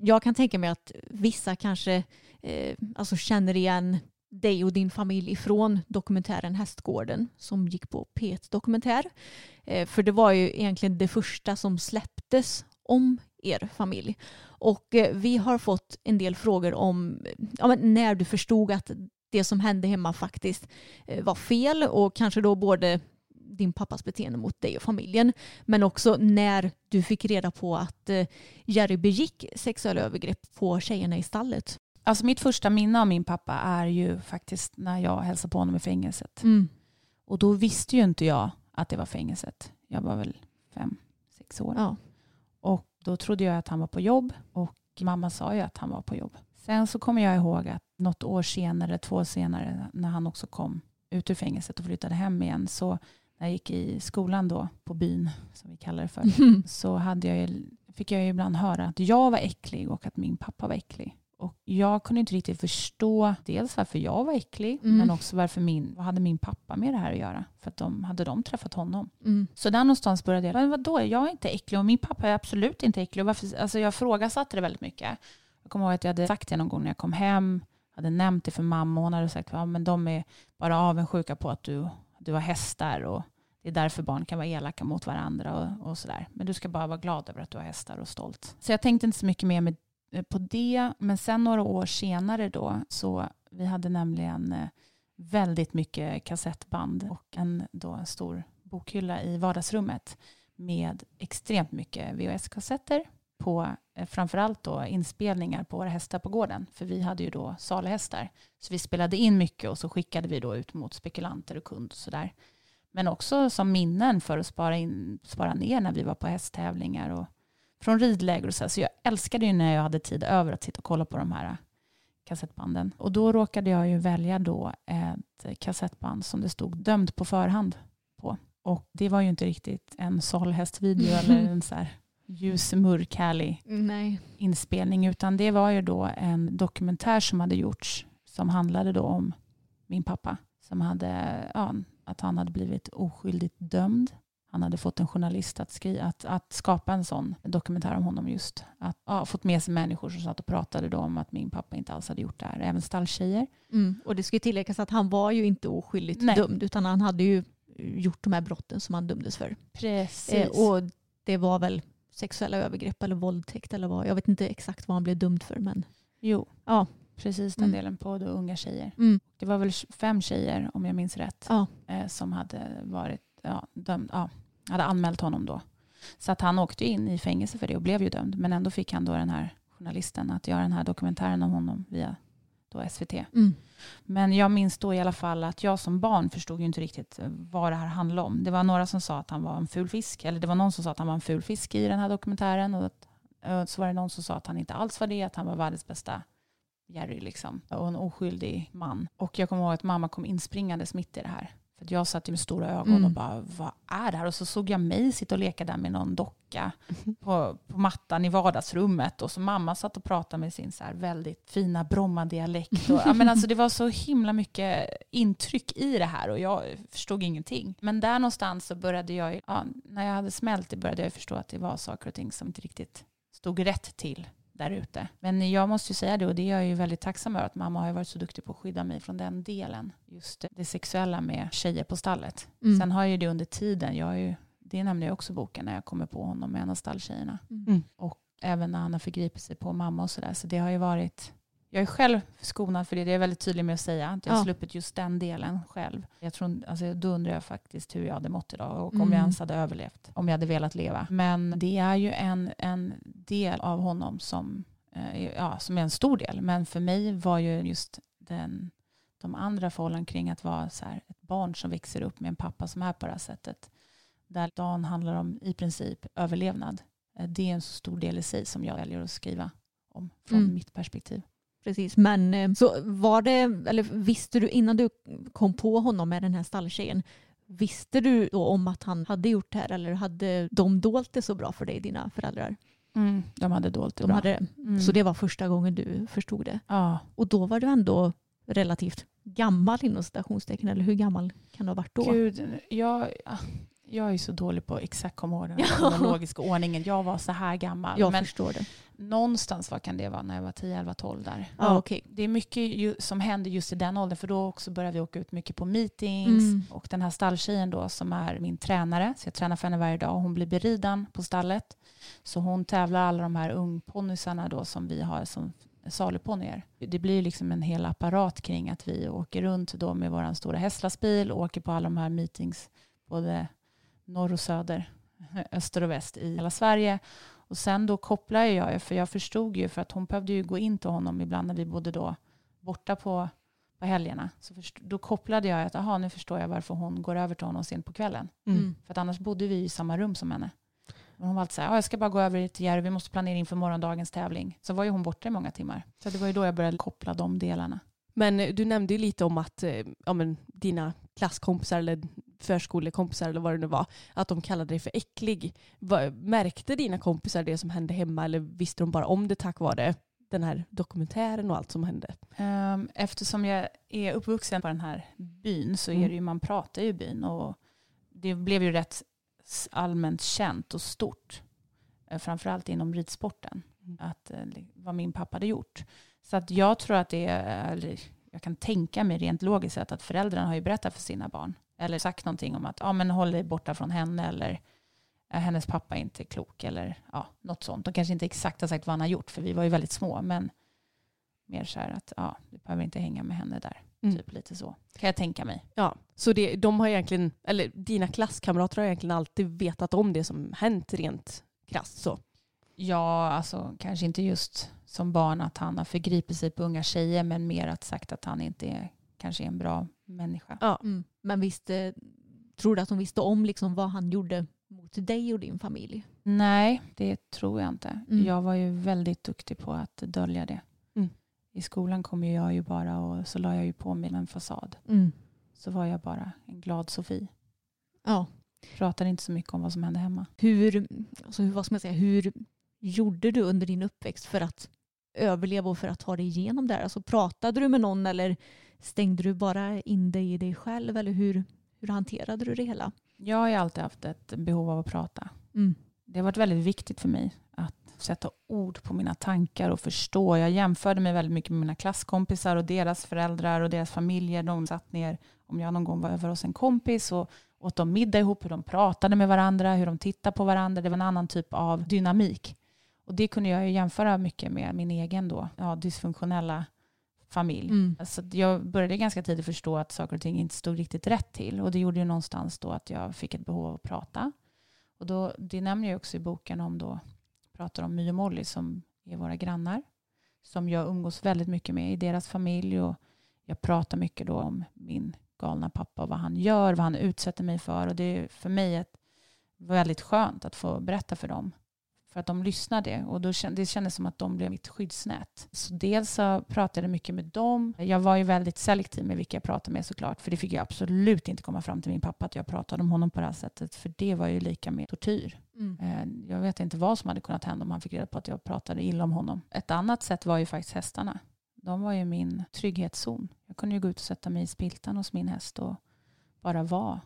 jag kan tänka mig att vissa kanske eh, alltså känner igen dig och din familj ifrån dokumentären Hästgården som gick på P1 Dokumentär. Eh, för det var ju egentligen det första som släpptes om er familj. Och eh, vi har fått en del frågor om ja, men när du förstod att det som hände hemma faktiskt eh, var fel och kanske då både din pappas beteende mot dig och familjen men också när du fick reda på att eh, Jerry begick sexuella övergrepp på tjejerna i stallet. Alltså mitt första minne av min pappa är ju faktiskt när jag hälsade på honom i fängelset. Mm. Och då visste ju inte jag att det var fängelset. Jag var väl fem, sex år. Ja. Och då trodde jag att han var på jobb och mamma sa ju att han var på jobb. Sen så kommer jag ihåg att något år senare, två år senare, när han också kom ut ur fängelset och flyttade hem igen, så när jag gick i skolan då, på byn, som vi kallar det för, så hade jag ju, fick jag ju ibland höra att jag var äcklig och att min pappa var äcklig. Och jag kunde inte riktigt förstå dels varför jag var äcklig, Mm. men också varför min, vad hade min pappa med det här att göra? För att de, hade de träffat honom? Mm. Så där någonstans började jag, men vadå, jag är inte äcklig och min pappa är absolut inte äcklig. Och Varför, alltså jag frågasatte det väldigt mycket. Jag kommer ihåg att jag hade sagt det någon gång när jag kom hem, hade nämnt det för mamma och hon hade sagt att ja, men de är bara avundsjuka på att du, du har hästar och det är därför barn kan vara elaka mot varandra och, och sådär. Men du ska bara vara glad över att du har hästar och stolt. Så jag tänkte inte så mycket mer med, eh, på det. Men sen några år senare då, så vi hade nämligen eh, väldigt mycket kassettband och en, då en stor bokhylla i vardagsrummet med extremt mycket VHS-kassetter på eh, framförallt då inspelningar på våra hästar på gården. För vi hade ju då saluhästar. Så vi spelade in mycket och så skickade vi då ut mot spekulanter och kund och sådär. Men också som minnen för att spara, in, spara ner när vi var på hästtävlingar och från ridläger och så. Så jag älskade ju när jag hade tid över att sitta och kolla på de här kassettbanden. Och då råkade jag ju välja då ett kassettband som det stod dömd på förhand på. Och det var ju inte riktigt en salhästvideo eller en så här ljus, mörk, härlig Nej. inspelning, utan det var ju då en dokumentär som hade gjorts som handlade då om min pappa som hade, ja, att han hade blivit oskyldigt dömd. Han hade fått en journalist att, skriva, att, att skapa en sån dokumentär om honom just. Att ja, fått med sig människor som satt och pratade då om att min pappa inte alls hade gjort det här. Även stalltjejer. Mm. Och det ska ju tilläggas att han var ju inte oskyldigt Nej. dömd utan han hade ju gjort de här brotten som han dömdes för. Precis. Eh, och det var väl sexuella övergrepp eller våldtäkt eller vad. Jag vet inte exakt vad han blev dömd för men jo, ja. precis den Mm. delen på då unga tjejer. Mm. Det var väl fem tjejer, om jag minns rätt, Ja. eh, som hade varit ja, dömd, ja, hade anmält honom då. Så att han åkte in i fängelse för det och blev ju dömd. Men ändå fick han då den här journalisten att göra den här dokumentären om honom via då SVT. Mm. Men jag minns då i alla fall att jag som barn förstod ju inte riktigt eh, vad det här handlade om. Det var några som sa att han var en ful fisk. Eller det var någon som sa att han var en ful fisk i den här dokumentären. Och, att, och så var det någon som sa att han inte alls var det. Att han var världens bästa Jerry liksom. Och en oskyldig man. Och jag kommer ihåg att mamma kom inspringandes mitt i det här. För att jag satt med stora ögon Mm. och bara, vad är det här? Och så såg jag mig sitta och leka där med någon docka på, på mattan i vardagsrummet. Och så mamma satt och pratade med sin så väldigt fina Bromma-dialekt. Och, ja, men alltså det var så himla mycket intryck i det här och jag förstod ingenting. Men där någonstans så började jag, ja, när jag hade smält det började jag förstå att det var saker och ting som inte riktigt stod rätt till där ute. Men jag måste ju säga det och det är jag ju väldigt tacksam över att mamma har ju varit så duktig på att skydda mig från den delen. Just det sexuella med tjejer på stallet. Mm. Sen har ju det under tiden, jag har ju, det nämner jag också i boken när jag kommer på honom med en av stalltjejerna. Mm. Och även när han har förgripit sig på mamma och sådär. Så det har ju varit, jag är själv skonad för det, det är jag väldigt tydlig med att säga. Att jag har Ja. sluppit just den delen själv. Jag tror, alltså, då undrar jag faktiskt hur jag hade mått idag och om Mm. jag ens hade överlevt. Om jag hade velat leva. Men det är ju en, en del av honom som, eh, ja, som är en stor del. Men för mig var ju just den, de andra förhållanden kring att vara så här, ett barn som växer upp med en pappa som är på det här sättet. Där dagen handlar om i princip överlevnad. Eh, Det är en så stor del i sig som jag väljer att skriva om från Mm. mitt perspektiv. Precis, men eh, så var det, eller visste du innan du kom på honom med den här stalltjejen, visste du då om att han hade gjort det här eller hade de dolt det så bra för dig, dina föräldrar? De hade dolt det De bra. hade. Mm. Så det var första gången du förstod det. Ja, Och då var du ändå relativt gammal inom citationstecken, eller hur gammal kan du ha varit då? Gud, jag, jag är så dålig på att exakt komma ihåg den Ja. kronologiska ordningen. Jag var så här gammal. Jag men förstår det. någonstans, vad kan det vara, när jag var 10, 11, 12 där. Ja, okej. Det är mycket ju, som händer just i den åldern för då också börjar vi åka ut mycket på meetings. Mm. Och den här stalltjejen då som är min tränare, så jag tränar för henne varje dag och hon blir beriden på stallet. Så hon tävlar alla de här ungponnysarna då som vi har som saluponnyer. Det blir liksom en hel apparat kring att vi åker runt då med vår stora hästlastbil och åker på alla de här meetings både norr och söder, öster och väst i hela Sverige. Och sen då kopplar jag, ju, för jag förstod ju för att hon behövde ju gå in till honom ibland när vi bodde då borta på, på helgerna. Så först, då kopplade jag att aha, nu förstår jag varför hon går över till honom sent på kvällen. Mm. För att annars bodde vi i samma rum som henne. Men hon var alltid så här, "Ja, jag ska bara gå över till Jerry, vi måste planera inför morgondagens tävling. Så var ju hon borta i många timmar. Så det var ju då jag började koppla de delarna. Men eh, du nämnde ju lite om att eh, ja, men, dina klasskompisar eller förskolekompisar eller vad det nu var, att de kallade dig för äcklig. Märkte dina kompisar det som hände hemma eller visste de bara om det tack vare den här dokumentären och allt som hände? Ehm, Eftersom jag är uppvuxen på den här byn så är Mm. det ju, man pratar ju i byn och det blev ju rätt allmänt känt och stort. eh, Framförallt inom ridsporten. Mm. Att, eh, vad min pappa hade gjort. Så att jag tror att det är, jag kan tänka mig rent logiskt sett att föräldrarna har ju berättat för sina barn. Eller sagt någonting om att ja, men håll dig borta från henne eller "Eh, hennes pappa är inte klok eller ja, något sånt. De kanske inte exakt har sagt vad han har gjort för vi var ju väldigt små. Men mer så här att ja, du behöver inte hänga med henne där. Mm. Typ lite så. Kan jag tänka mig. Ja, så det, de har egentligen, eller dina klasskamrater har egentligen alltid vetat om det som hänt rent krasst så. Ja, alltså kanske inte just som barn att han har förgripit sig på unga tjejer men mer att sagt att han inte är, kanske är en bra människa. Ja. Mm. Men visst eh, Tror du att hon visste om liksom vad han gjorde mot dig och din familj? Nej, det tror jag inte. Mm. Jag var ju väldigt duktig på att dölja det. Mm. I skolan kom ju jag ju bara och så la jag ju på mig en fasad. Så var jag bara en glad Sofie. Ja. Pratade inte så mycket om vad som hände hemma. Hur, alltså, vad ska man säga, hur gjorde du under din uppväxt för att överleva och för att ta dig igenom det här? Alltså, pratade du med någon eller stängde du bara in dig i dig själv? Eller hur, hur hanterade du det hela? Jag har ju alltid haft ett behov av att prata. Mm. Det har varit väldigt viktigt för mig att sätta ord på mina tankar och förstå. Jag jämförde mig väldigt mycket med mina klasskompisar och deras föräldrar och deras familjer. De satt ner, om jag någon gång var över hos en kompis och åt de middag ihop, hur de pratade med varandra, hur de tittade på varandra. Det var en annan typ av dynamik. Och det kunde jag jämföra mycket med min egen då, ja, dysfunktionella familj. Mm. Så att jag började ganska tidigt förstå att saker och ting inte stod riktigt rätt till. Och det gjorde ju någonstans då att jag fick ett behov av att prata. Och då, det nämner jag också i boken om då, pratar om My och Molly som är våra grannar. Som jag umgås väldigt mycket med i deras familj. Och jag pratar mycket då om min galna pappa och vad han gör, vad han utsätter mig för. Och det är för mig ett, väldigt skönt att få berätta för dem. För att de lyssnade och då kän- det kändes som att de blev mitt skyddsnät. Så dels så pratade jag mycket med dem. Jag var ju väldigt selektiv med vilka jag pratade med såklart. För det fick jag absolut inte komma fram till min pappa att jag pratade om honom på det här sättet. För det var ju lika med tortyr. Mm. Eh, Jag vet inte vad som hade kunnat hända om han fick reda på att jag pratade illa om honom. Ett annat sätt var ju faktiskt hästarna. De var ju min trygghetszon. Jag kunde ju gå ut och sätta mig i spiltan hos min häst och bara vara.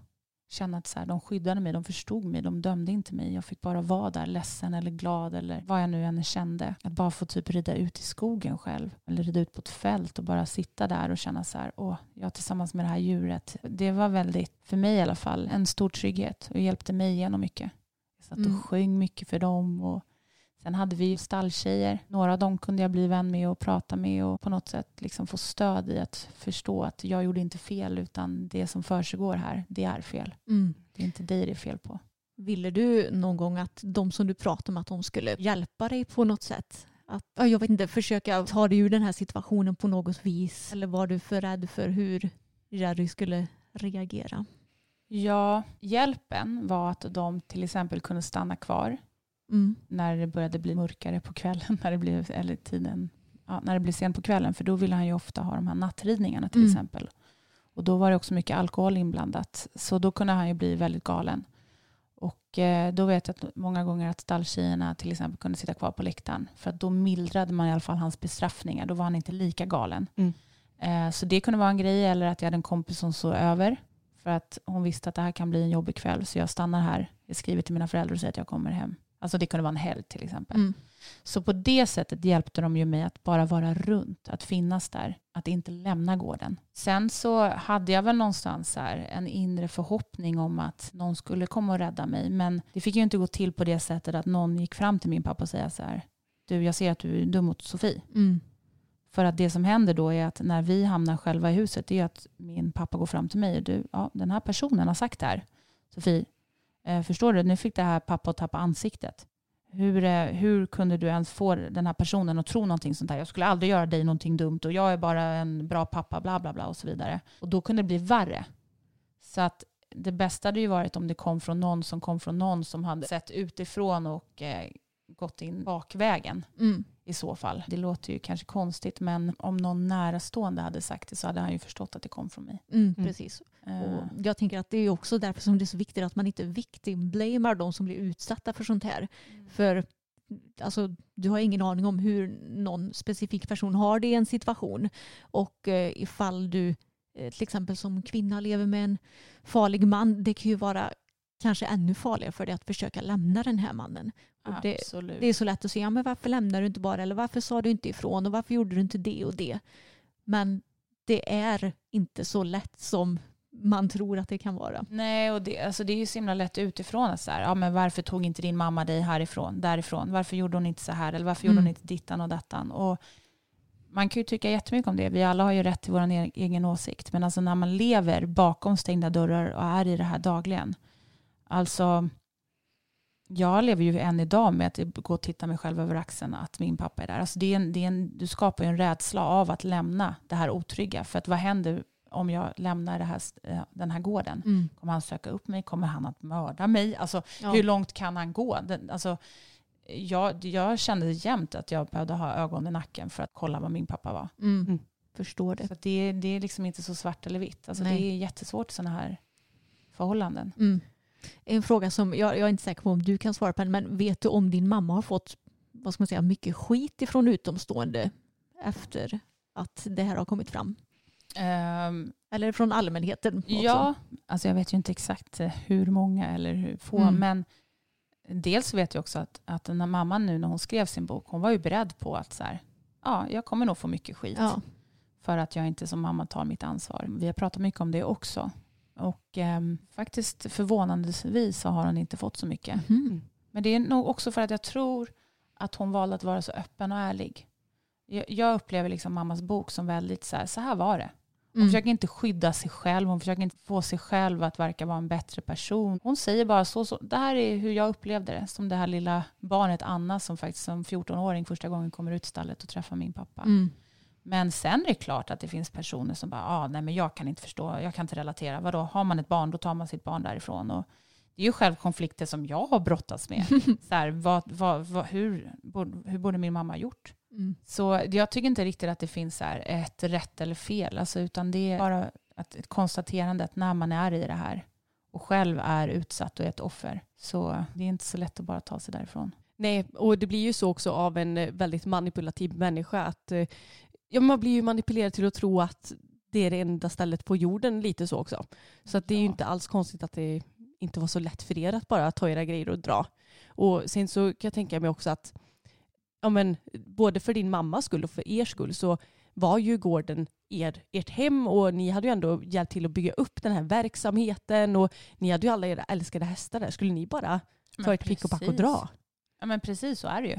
Känna att så här, de skyddade mig, de förstod mig, de dömde inte mig. Jag fick bara vara där, ledsen eller glad eller vad jag nu än kände. Att bara få typ rida ut i skogen själv. Eller rida ut på ett fält och bara sitta där och känna så här, åh, jag tillsammans med det här djuret. Det var väldigt, för mig i alla fall, en stor trygghet och hjälpte mig igenom mycket. Jag satt Mm. och sjöng mycket för dem. Och sen hade vi ju stalltjejer. Några av dem kunde jag bli vän med och prata med och på något sätt liksom få stöd i att förstå att jag gjorde inte fel utan det som försiggår här, det är fel. Mm. Det är inte dig det är fel på. Ville du någon gång att de som du pratade med att de skulle hjälpa dig på något sätt? Att, ja, jag vet inte, försöka ta dig ur den här situationen på något vis? Eller var du för rädd för hur Jerry skulle reagera? Ja, hjälpen var att de till exempel kunde stanna kvar Mm. när det började bli mörkare på kvällen, när det blev, eller tiden, ja, när det blev sent på kvällen. För då ville han ju ofta ha de här nattridningarna till Mm. exempel. Och då var det också mycket alkohol inblandat. Så då kunde han ju bli väldigt galen. Och eh, då vet jag att många gånger att stalltjejerna till exempel kunde sitta kvar på läktaren. För att då mildrade man i alla fall hans bestraffningar. Då var han inte lika galen. Mm. Eh, så det kunde vara en grej. Eller att jag hade en kompis som såg över. För att hon visste att det här kan bli en jobbig kväll. Så jag stannar här. Jag skriver till mina föräldrar och säger att jag kommer hem. Alltså det kunde vara en helg till exempel. Mm. Så på det sättet hjälpte de ju mig att bara vara runt, att finnas där, att inte lämna gården. Sen så hade jag väl någonstans här en inre förhoppning om att någon skulle komma och rädda mig. Men det fick ju inte gå till på det sättet att någon gick fram till min pappa och säga så här, du jag ser att du är dum mot Sofie. Mm. För att det som händer då är att när vi hamnar själva i huset, det är att min pappa går fram till mig och du, ja den här personen har sagt det här. Sofie, eh, förstår du, nu fick det här pappa att tappa ansiktet. Hur, eh, hur kunde du ens få den här personen att tro någonting sånt här? Jag skulle aldrig göra dig någonting dumt och jag är bara en bra pappa, bla bla bla och så vidare. Och då kunde det bli värre. Så att det bästa hade ju varit om det kom från någon som kom från någon som hade sett utifrån och eh, gått in bakvägen Mm i så fall. Det låter ju kanske konstigt men om någon närstående hade sagt det så hade han ju förstått att det kom från mig. Mm, Mm. Precis. Eh, Och jag tänker att det är också därför som det är så viktigt att man inte victimblamar de som blir utsatta för sånt här. För alltså, du har ingen aning om hur någon specifik person har det i en situation. Och eh, ifall du eh, till exempel som kvinna lever med en farlig man, det kan ju vara kanske ännu farligare för dig att försöka lämna den här mannen. Det, det är så lätt att säga, ja, men varför lämnar du inte bara? Eller varför sa du inte ifrån? Och varför gjorde du inte det och det? Men det är inte så lätt som man tror att det kan vara. Nej, och det, alltså det är ju så himla lätt utifrån. Att så här, ja, men varför tog inte din mamma dig härifrån, därifrån? Varför gjorde hon inte så här? Eller varför gjorde Mm. hon inte dittan och dattan? Och man kan ju tycka jättemycket om det. Vi alla har ju rätt till vår egen åsikt. Men alltså när man lever bakom stängda dörrar och är i det här dagligen. Alltså, jag lever ju än idag med att gå och titta mig själv över axeln att min pappa är där. Alltså det är en, det är en, du skapar ju en rädsla av att lämna det här otrygga. För att vad händer om jag lämnar det här, eh, den här gården? Mm. Kommer han söka upp mig? Kommer han att mörda mig? Alltså, Ja. Hur långt kan han gå? Den, alltså, jag, jag kände jämt att jag behövde ha ögon i nacken för att kolla vad min pappa var. Mm. Mm. Förstår det. Så det, det är liksom inte så svart eller vitt. Alltså, det är jättesvårt sådana här förhållanden. Mm. En fråga som jag, jag är inte säker på om du kan svara på den, men vet du om din mamma har fått vad ska man säga, mycket skit ifrån utomstående efter att det här har kommit fram? Ehm, Eller från allmänheten också? ja, alltså jag vet ju inte exakt eh, hur många eller hur få, Mm. men dels vet jag också att, att när mamman nu när hon skrev sin bok, hon var ju beredd på att så här, ja, jag kommer nog få mycket skit. Ja. för att jag inte som mamma tar mitt ansvar. Vi har pratat mycket om det också. Och ehm, faktiskt förvånandevis så har hon inte fått så mycket. Mhm. Men det är nog också för att jag tror att hon valde att vara så öppen och ärlig. Jag, jag upplever liksom mammas bok som väldigt så här, så här var det. Hon Mm. försöker inte skydda sig själv, hon försöker inte få sig själv att verka vara en bättre person. Hon säger bara så, så det här är hur jag upplevde det. Som det här lilla barnet Anna som faktiskt som 14-åring första gången kommer ut i stallet och träffar min pappa. Mm. Men sen är det klart att det finns personer som bara, ah, nej men jag kan inte förstå, jag kan inte relatera. Vadå, har man ett barn då tar man sitt barn därifrån. Och det är ju själv konflikter som jag har brottats med. så här, vad, vad, vad, hur, hur borde min mamma ha gjort? Mm. Så jag tycker inte riktigt att det finns så ett rätt eller fel. Alltså, utan det är bara att ett konstaterande att när man är i det här och själv är utsatt och är ett offer så det är inte så lätt att bara ta sig därifrån. Nej, och det blir ju så också av en väldigt manipulativ människa att eh, ja, man blir ju manipulerad till att tro att det är det enda stället på jorden lite så också. Så att det är ju inte alls konstigt att det inte var så lätt för er att bara ta era grejer och dra. Och sen så kan jag tänka mig också att ja, men, både för din mammas skull och för er skull så var ju gården er, ert hem och ni hade ju ändå hjälpt till att bygga upp den här verksamheten och ni hade ju alla era älskade hästar där. Skulle ni bara ta ett pick och pack och dra? Ja men precis så är det ju.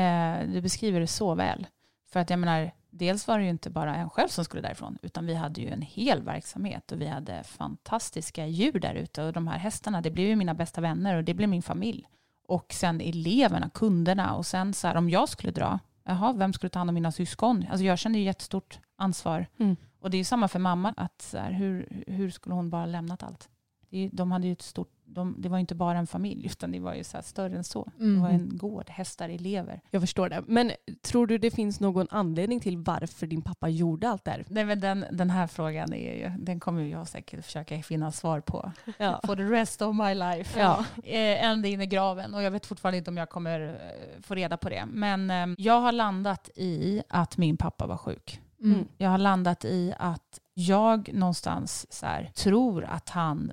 Eh, du beskriver det så väl. För att jag menar, dels var det ju inte bara en själv som skulle därifrån, utan vi hade ju en hel verksamhet och vi hade fantastiska djur där ute och de här hästarna, det blev ju mina bästa vänner och det blev min familj. Och sen eleverna, kunderna och sen så här, om jag skulle dra, jaha, vem skulle ta hand om mina syskon? Alltså jag kände ju jättestort ansvar. Mm. Och det är ju samma för mamma, att så här, hur, hur skulle hon bara lämnat allt? De hade ju ett stort, de, det var inte bara en familj, utan det var ju så här större än så. Det var Mm. en gård, hästar, elever. Jag förstår det. Men tror du det finns någon anledning till varför din pappa gjorde allt det här? Nej, men den, den här frågan är ju, den kommer jag säkert försöka finna svar på. Ja. For the rest of my life. Ja. Eh, ända in i graven. Och jag vet fortfarande inte om jag kommer eh, få reda på det. Men eh, jag har landat i att min pappa var sjuk. Mm. Jag har landat i att jag någonstans så här, tror att han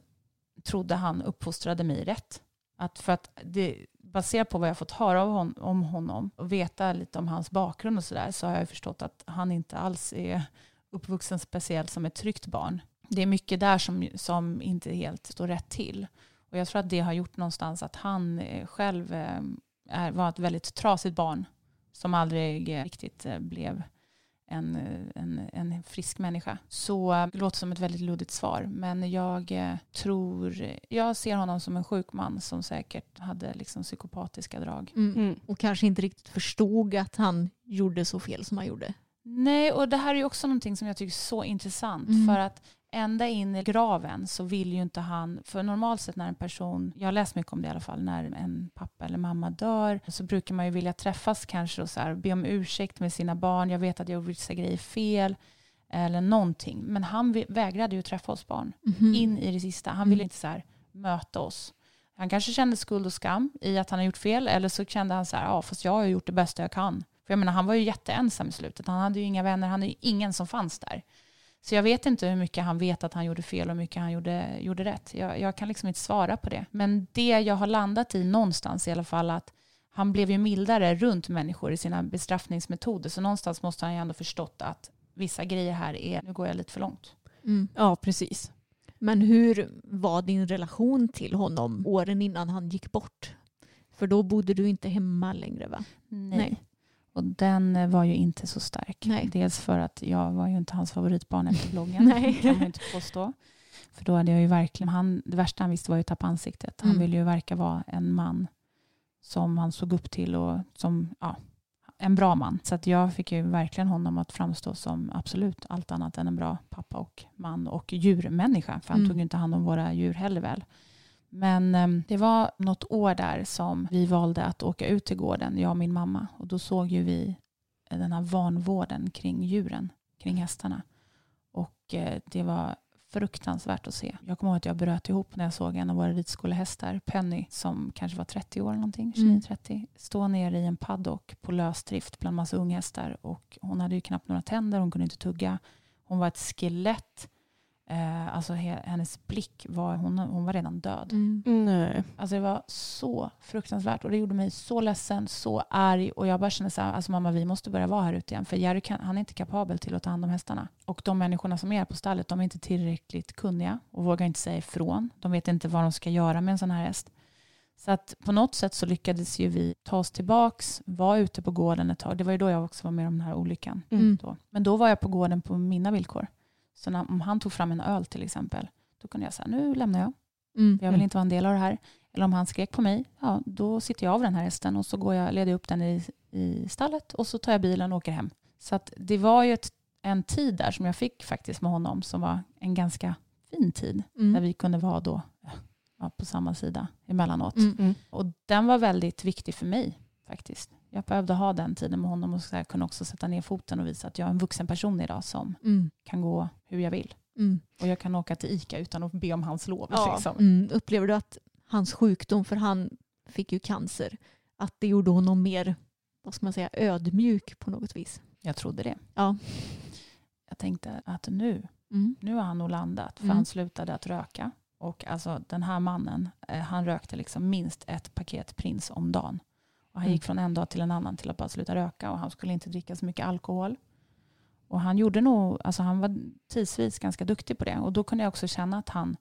trodde han uppfostrade mig rätt. Att för att det, baserat på vad jag fått höra av hon, om honom och veta lite om hans bakgrund och sådär så har jag förstått att han inte alls är uppvuxen speciellt som ett tryggt barn. Det är mycket där som, som inte helt står rätt till. Och jag tror att det har gjort någonstans att han eh, själv eh, är, var ett väldigt trasigt barn som aldrig eh, riktigt blev en, eh, en, en frisk människa. Så eh, det låter som ett väldigt luddigt svar. Men jag eh, tror, jag ser honom som en sjuk man som säkert hade liksom psykopatiska drag. Mm. Mm. Och kanske inte riktigt förstod att han gjorde så fel som han gjorde. Nej, och det här är också någonting som jag tycker är så intressant. Mm. För att ända in i graven så vill ju inte han, för normalt sett när en person, jag har läst mycket om det i alla fall, när en pappa eller mamma dör så brukar man ju vilja träffas kanske och så här, be om ursäkt med sina barn, jag vet att jag gjorde vissa grejer fel eller någonting. Men han vägrade ju träffa oss barn Mhm. in i det sista. Han Mm. ville inte så här möta oss. Han kanske kände skuld och skam i att han har gjort fel eller så kände han så här, ja fast jag har gjort det bästa jag kan. För jag menar, han var ju jätteensam i slutet. Han hade ju inga vänner, han hade ju ingen som fanns där. Så jag vet inte hur mycket han vet att han gjorde fel och hur mycket han gjorde, gjorde rätt. Jag, jag kan liksom inte svara på det. Men det jag har landat i någonstans i alla fall att han blev ju mildare runt människor i sina bestraffningsmetoder. Så någonstans måste han ju ändå förstått att vissa grejer här är, nu går jag lite för långt. Mm. ja, precis. Men hur var din relation till honom åren innan han gick bort? För då bodde du inte hemma längre va? Nej. Nej. Och den eh, var ju inte så stark. Nej. Dels för att jag var ju inte hans favoritbarn efter bloggen. Nej. kan man inte påstå. För då hade jag ju verkligen, han, det värsta han visste var ju att tappa ansiktet. Han Mm. ville ju verka vara en man som han såg upp till och som, ja, en bra man. Så att jag fick ju verkligen honom att framstå som absolut allt annat än en bra pappa och man och djurmänniska. För han Mm. tog ju inte hand om våra djur heller väl. Men eh, det var något år där som vi valde att åka ut till gården, jag och min mamma. Och då såg ju vi den här vanvården kring djuren, kring hästarna. Och eh, det var fruktansvärt att se. Jag kommer ihåg att jag bröt ihop när jag såg en av våra ridskolehästar, Penny, som kanske var 30 år eller någonting, Mm. 29-30, stå nere i en paddock på lösdrift bland massa unghästar. Och hon hade ju knappt några tänder, hon kunde inte tugga. Hon var ett skelett. Eh, alltså he- hennes blick var, hon, hon var redan död. Mm. Nej. Alltså det var så fruktansvärt och det gjorde mig så ledsen, så arg och jag bara kände så här, alltså mamma vi måste börja vara här ute igen för Jerry kan, han är inte kapabel till att ta hand om hästarna. Och de människorna som är på stallet, de är inte tillräckligt kunniga och vågar inte säga ifrån. De vet inte vad de ska göra med en sån här häst. Så att på något sätt så lyckades ju vi ta oss tillbaks, vara ute på gården ett tag. Det var ju då jag också var med om den här olyckan. Mm. Då. Men då var jag på gården på mina villkor. Så när, om han tog fram en öl till exempel, då kunde jag säga nu lämnar jag. Mm. Jag vill inte vara en del av det här. Eller om han skrek på mig, ja, då sitter jag av den här hästen och så går jag, leder jag upp den i, i stallet och så tar jag bilen och åker hem. Så att det var ju ett, en tid där som jag fick faktiskt med honom som var en ganska fin tid. Där Mm. vi kunde vara då ja, på samma sida emellanåt. Mm. Mm. Och den var väldigt viktig för mig faktiskt. Jag behövde ha den tiden med honom och så här, kunna också sätta ner foten och visa att jag är en vuxen person idag som Mm. kan gå hur jag vill. Mm. Och jag kan åka till ICA utan att be om hans lov. Ja. Liksom. Mm. Upplever du att hans sjukdom, för han fick ju cancer, att det gjorde honom mer, vad ska man säga, ödmjuk på något vis? Jag trodde det. Ja. Jag tänkte att nu, Mm. nu har han nog landat. För Mm. han slutade att röka. Och alltså den här mannen, eh, han rökte liksom minst ett paket Prins om dagen. Och han Mm. gick från en dag till en annan till att bara sluta röka. Och han skulle inte dricka så mycket alkohol. Och han gjorde nog, alltså han var tidsvis ganska duktig på det. Och då kunde jag också känna att han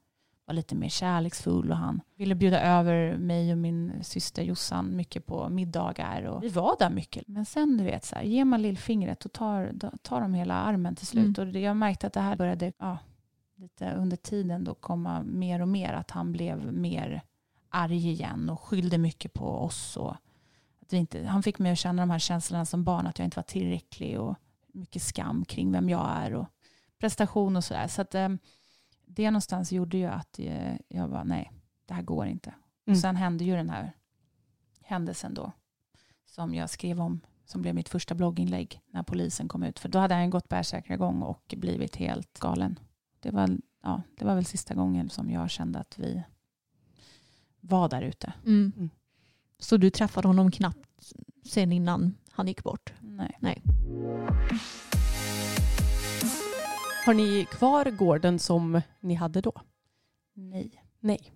var lite mer kärleksfull och han ville bjuda över mig och min syster Jossan mycket på middagar. Och vi var där mycket. Men sen du vet, så här, ger man lillfingret och tar, då tar de hela armen till slut. Och det- jag märkte att det här började ja, lite under tiden då komma mer och mer. Att han blev mer arg igen och skyllde mycket på oss. Och vi inte, han fick mig att känna de här känslorna som barn, att jag inte var tillräcklig och mycket skam kring vem jag är och prestation och sådär. Så att, eh, det någonstans gjorde ju att eh, jag var nej, det här går inte. Mm. Och sen hände ju den här händelsen då som jag skrev om som blev mitt första blogginlägg när polisen kom ut. För då hade han gått bärsärkagång och blivit helt galen. Det var, ja, det var väl sista gången som jag kände att vi var där ute. Mm. Så du träffade honom knappt sen innan han gick bort? Nej. Har ni kvar gården som ni hade då? Nej. Nej.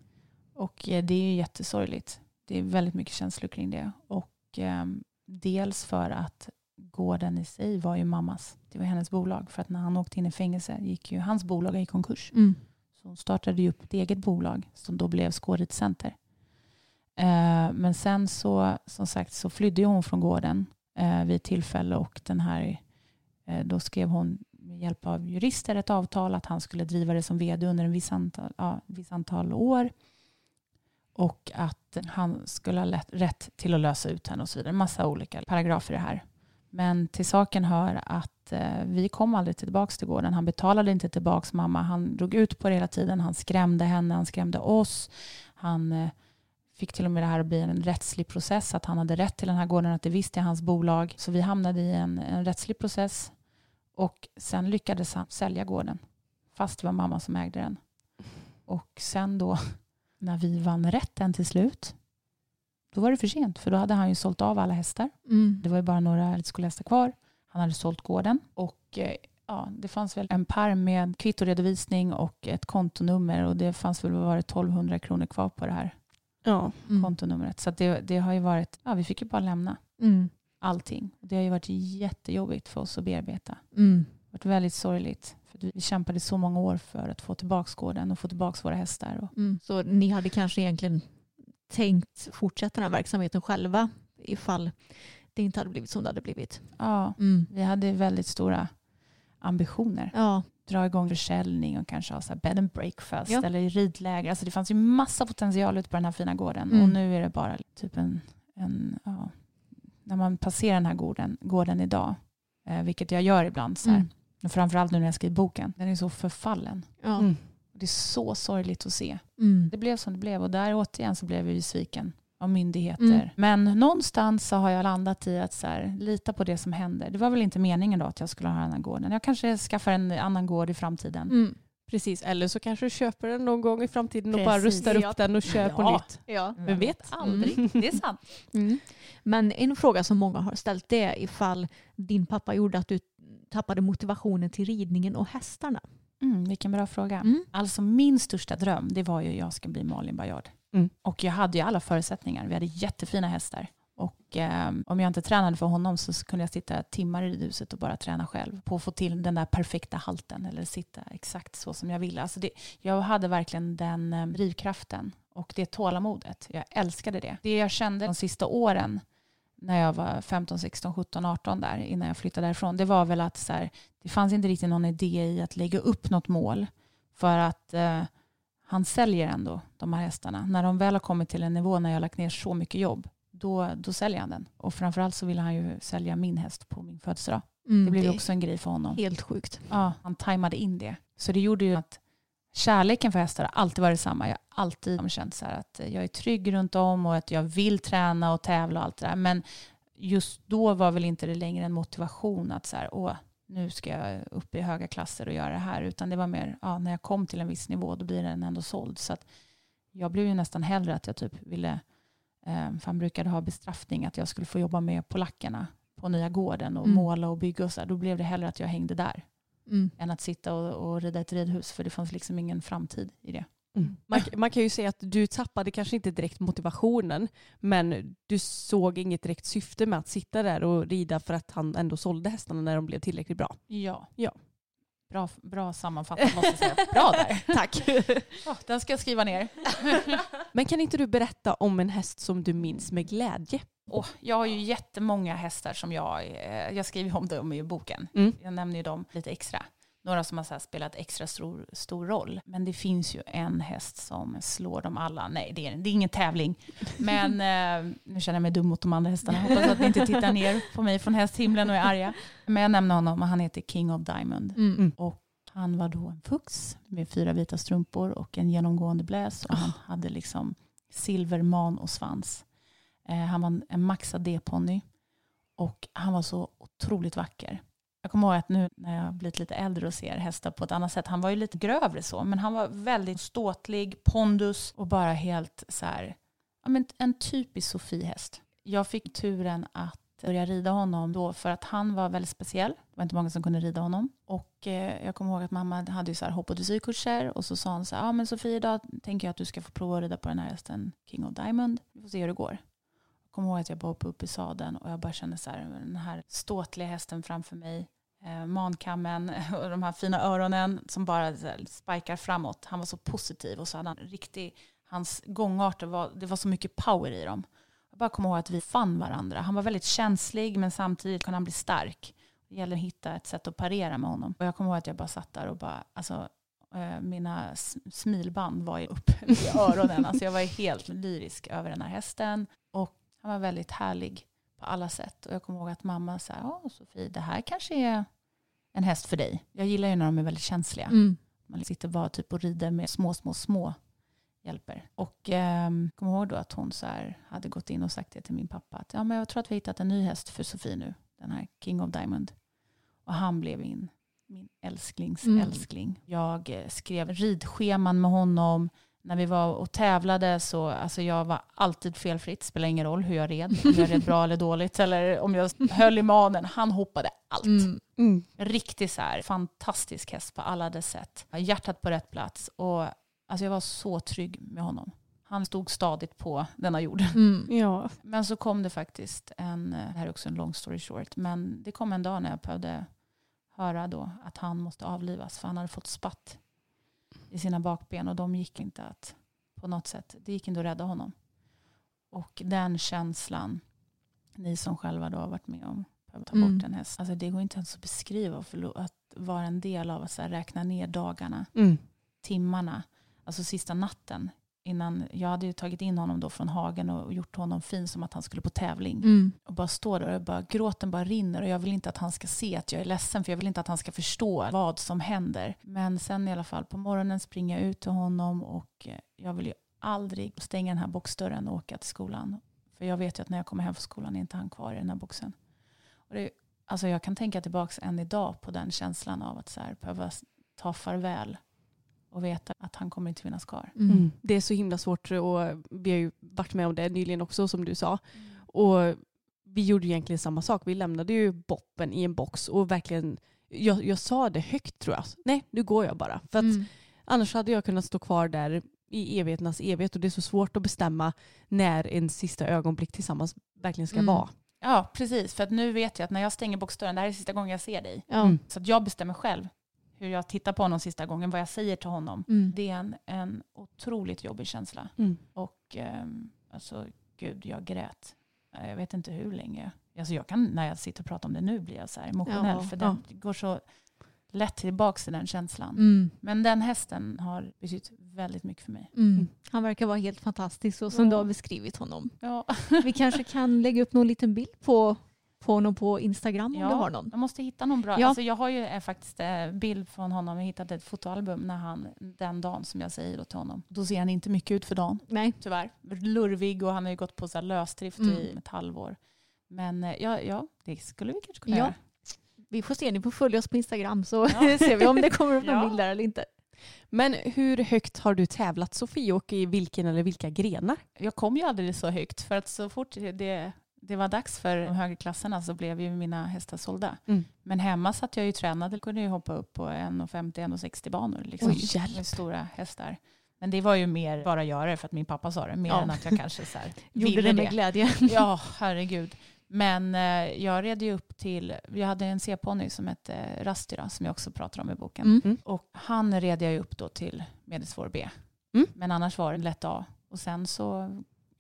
Och eh, det är ju jättesorgligt. Det är väldigt mycket känslor kring det. Och ehm, dels för att gården i sig var ju mammas. Det var hennes bolag. För att när han åkte in i fängelse gick ju hans bolag i konkurs. Mm. Så hon startade ju upp ett eget bolag som då blev Skårit Center. Eh, men sen så, som sagt, så flydde ju hon från gården eh, vid ett tillfälle och den här, eh, då skrev hon med hjälp av jurister ett avtal att han skulle driva det som vd under en viss antal, ja, viss antal år. Och att han skulle ha lätt, rätt till att lösa ut henne och så vidare. En massa olika paragrafer i det här. Men till saken hör att eh, vi kom aldrig tillbaka till gården. Han betalade inte tillbaka mamma. Han drog ut på det hela tiden. Han skrämde henne, han skrämde oss. Han eh, fick till och med det här att bli en rättslig process. Att han hade rätt till den här gården, att det visste hans bolag. Så vi hamnade i en, en rättslig process. Och sen lyckades han sälja gården. Fast det var mamma som ägde den. Och sen då, när vi vann rätten till slut, då var det för sent. För då hade han ju sålt av alla hästar. Mm. Det var ju bara några älgskolehästar kvar. Han hade sålt gården. Och eh, ja, det fanns väl en pärm med kvittoredovisning och ett kontonummer. Och det fanns väl varit 1200 kronor kvar på det här Ja. Mm. kontonumret. Så det, det har ju varit, ja vi fick ju bara lämna Mm. allting. Det har ju varit jättejobbigt för oss att bearbeta. Mm. Det har varit väldigt sorgligt. För vi kämpade så många år för att få tillbaka gården och få tillbaka våra hästar. Och, Mm. Så ni hade kanske egentligen tänkt fortsätta den här verksamheten själva ifall det inte hade blivit som det hade blivit? ja, Mm. vi hade väldigt stora ambitioner. Ja. Dra igång försäljning och kanske ha så bed and breakfast Ja. eller ridläger. Alltså det fanns ju massa potential ute på den här fina gården. Mm. Och nu är det bara typ en, en ja, när man passerar den här gården, gården idag, eh, vilket jag gör ibland, så här, Mm. och framförallt nu när jag skriver boken, den är så förfallen. Ja. Mm. Och det är så sorgligt att se. Mm. Det blev som det blev och där återigen så blev jag ju sviken av myndigheter. Mm. Men någonstans så har jag landat i att så här, lita på det som händer. Det var väl inte meningen då att jag skulle ha den här gården. Jag kanske skaffar en annan gård i framtiden. Mm. Precis, eller så kanske du köper den någon gång i framtiden och bara Precis. rustar upp Ja. den och kör på Ja. nytt. Ja. Vem vet? aldrig. Mm. Det är sant. Mm. Men en fråga som många har ställt det är ifall din pappa gjorde att du tappade motivationen till ridningen och hästarna. Mm, vilken bra fråga. Mm. Alltså min största dröm det var ju att jag ska bli Malin Baryard. Mm. Och jag hade ju alla förutsättningar. Vi hade jättefina hästar. Och eh, om jag inte tränade för honom så kunde jag sitta timmar i huset och bara träna själv. På att få till den där perfekta halten eller sitta exakt så som jag ville. Alltså det, jag hade verkligen den eh, drivkraften och det tålamodet. Jag älskade det. Det jag kände de sista åren när jag var 15, 16, 17, 18 där innan jag flyttade därifrån. Det var väl att så här, det fanns inte riktigt någon idé i att lägga upp något mål. För att eh, han säljer ändå de här hästarna. När de väl har kommit till en nivå när jag har lagt ner så mycket jobb, då, då säljer han den. Och framförallt så vill han ju sälja min häst på min födelsedag. Mm, Det blev ju också en grej för honom. helt sjukt. Ja, han tajmade in det. Så det gjorde ju att kärleken för hästar har alltid varit samma. Jag har alltid känt så att jag är trygg runt om och att jag vill träna och tävla och allt det där. Men just då var väl inte det längre en motivation att så här, åh, nu ska jag upp i höga klasser och göra det här. Utan det var mer, ja, när jag kom till en viss nivå då blir den ändå såld. Så att jag blev ju nästan hellre att jag typ ville, eh, för han brukade ha bestraffning, att jag skulle få jobba med polackerna på nya gården och Mm. måla och bygga och så. Då blev det hellre att jag hängde där Mm. än att sitta och, och rida ett ridhus för det fanns liksom ingen framtid i det. Man, man kan ju säga att du tappade kanske inte direkt motivationen men du såg inget direkt syfte med att sitta där och rida för att han ändå sålde hästarna när de blev tillräckligt bra. Ja. Ja. Bra, bra sammanfattat måste jag säga. Bra där. Tack. Ja, den ska jag skriva ner. Men kan inte du berätta om en häst som du minns med glädje? Och jag har ju jättemånga hästar som jag, eh, jag skriver om dem i boken. Mm. Jag nämner ju dem lite extra. Några som har så spelat extra stor, stor roll. Men det finns ju en häst som slår dem alla. Nej, det är, det är ingen tävling. Men eh, nu känner jag mig dum mot de andra hästarna. Hoppas att ni inte tittar ner på mig från hästhimlen och är arga. Men jag nämner honom och han heter King of Diamond. Mm. Och han var då en fux med fyra vita strumpor och en genomgående bläs. Och han hade liksom silverman och svans. Eh, han var en, en maxad D-ponny. Och han var så otroligt vacker. Jag kommer ihåg att nu när jag har blivit lite äldre och ser hästar på ett annat sätt. Han var ju lite grövre så. Men han var väldigt ståtlig, pondus och bara helt så här. Ja, men en typisk Sofiehäst. Jag fick turen att börja rida honom då för att han var väldigt speciell. Det var inte många som kunde rida honom. Och eh, jag kommer ihåg att mamma hade ju så här hopp och dressyrkurser och så sa hon så här, ja men Sofie idag tänker jag att du ska få prova att rida på den här hästen King of Diamond. Vi får se hur det går. Jag kommer ihåg att jag bara hoppade upp i sadeln och jag bara kände så här, den här ståtliga hästen framför mig, eh, mankammen och de här fina öronen som bara spikar framåt. Han var så positiv och så hade han riktig, hans gångarter var, det var så mycket power i dem. Jag bara kommer ihåg att vi fann varandra. Han var väldigt känslig men samtidigt kunde han bli stark. Det gäller att hitta ett sätt att parera med honom. Och jag kommer ihåg att jag bara satt där och bara, alltså eh, mina smilband var ju uppe i öronen. Alltså jag var helt lyrisk över den här hästen. Och han var väldigt härlig på alla sätt. Och jag kommer ihåg att mamma sa, ja Sofie, det här kanske är en häst för dig. Jag gillar ju när de är väldigt känsliga. Mm. Man sitter bara typ och rider med små, små, små hjälper. Och eh, kom ihåg då att hon så här hade gått in och sagt det till min pappa. Att ja, men jag tror att vi har hittat en ny häst för Sofie nu. Den här King of Diamond. Och han blev min, min älsklings Mm. älskling. Jag eh, skrev ridscheman med honom. När vi var och tävlade så alltså jag var alltid felfritt. Spelar ingen roll hur jag red. Om jag red bra eller dåligt. Eller om jag höll i manen. Han hoppade allt. Mm. Mm. Riktigt så här fantastisk häst på alla dess sätt. Hjärtat på rätt plats. Och alltså jag var så trygg med honom. Han stod stadigt på denna jorden. Mm. Ja. Men så kom det faktiskt en, eh, det här är också en long story short, men det kom en dag när jag behövde höra då att han måste avlivas för han hade fått spatt i sina bakben och de gick inte att på något sätt, det gick inte att rädda honom. Och den känslan, ni som själva då har varit med om att ta Mm. bort en häst, alltså det går inte ens att beskriva att vara en del av att räkna ner dagarna Mm. timmarna, alltså sista natten innan, jag hade ju tagit in honom då från hagen och gjort honom fin som att han skulle på tävling. Mm. Och bara står där och bara, gråten bara rinner och jag vill inte att han ska se att jag är ledsen för jag vill inte att han ska förstå vad som händer. Men sen i alla fall på morgonen springer jag ut till honom och eh, jag vill ju aldrig stänga den här boxdörren och åka till skolan. För jag vet ju att när jag kommer hem från skolan är inte han kvar i den här boxen. Och det, alltså jag kan tänka tillbaka än idag på den känslan av att så här, behöva ta farväl och veta att han kommer inte finnas kvar. Mm. Det är så himla svårt och vi har ju varit med om det nyligen också som du sa. Och vi gjorde ju egentligen samma sak. Vi lämnade ju boppen i en box och verkligen, jag, jag sa det högt tror jag. Nej, nu går jag bara. För att Mm. annars hade jag kunnat stå kvar där i evigheternas evighet och det är så svårt att bestämma när en sista ögonblick tillsammans verkligen ska Mm. vara. Ja, precis. För att nu vet jag att när jag stänger boxdörren, det här är sista gången jag ser dig. Mm. Så att jag bestämmer själv hur jag tittar på honom sista gången, vad jag säger till honom. Mm. Det är en, en otroligt jobbig känsla. Mm. Och ehm, alltså, gud, jag grät. Eh, Jag vet inte hur länge. Alltså jag kan, när jag sitter och pratar om det nu blir jag så här emotionell. Ja, för ja. det går så lätt tillbaka till den känslan. Mm. Men den hästen har betytt väldigt mycket för mig. Mm. Han verkar vara helt fantastisk så som Ja. du har beskrivit honom. Ja, Vi kanske kan lägga upp någon liten bild på, på honom på Instagram om du har någon. Jag måste hitta någon bra. Ja. Alltså jag har ju eh, faktiskt eh, bild från honom. Jag hittade ett fotoalbum när han, den dagen som jag säger då till honom. Då ser han inte mycket ut för dagen. Nej. Tyvärr. Lurvig och han har ju gått på så här lösdrift Mm. i ett halvår. Men eh, ja, ja, det skulle vi kanske kunna Ja. göra. Vi får se, ni får följa oss på Instagram så Ja. ser vi om det kommer upp någon Ja. bild där eller inte. Men hur högt har du tävlat Sofie och i vilken eller vilka grenar? Jag kom ju aldrig så högt för att så fort det, det var dags för de högre klasserna så blev ju mina hästar sålda. Mm. Men hemma satt jag ju och tränade. kunde ju hoppa upp på 1,50-1,60 banor. Liksom. Hjälp. med stora hästar. Men det var ju mer bara göra det för att min pappa sa det. Mer Ja. än att jag kanske så här Gjorde ville det med glädje. Ja, herregud. Men eh, jag red ju upp till, vi hade en C-ponny som hette Rastira som jag också pratar om i boken. Mm. Mm. Och han red jag ju upp då till medelsvår B. Mm. Men annars var det lätt A. Och sen så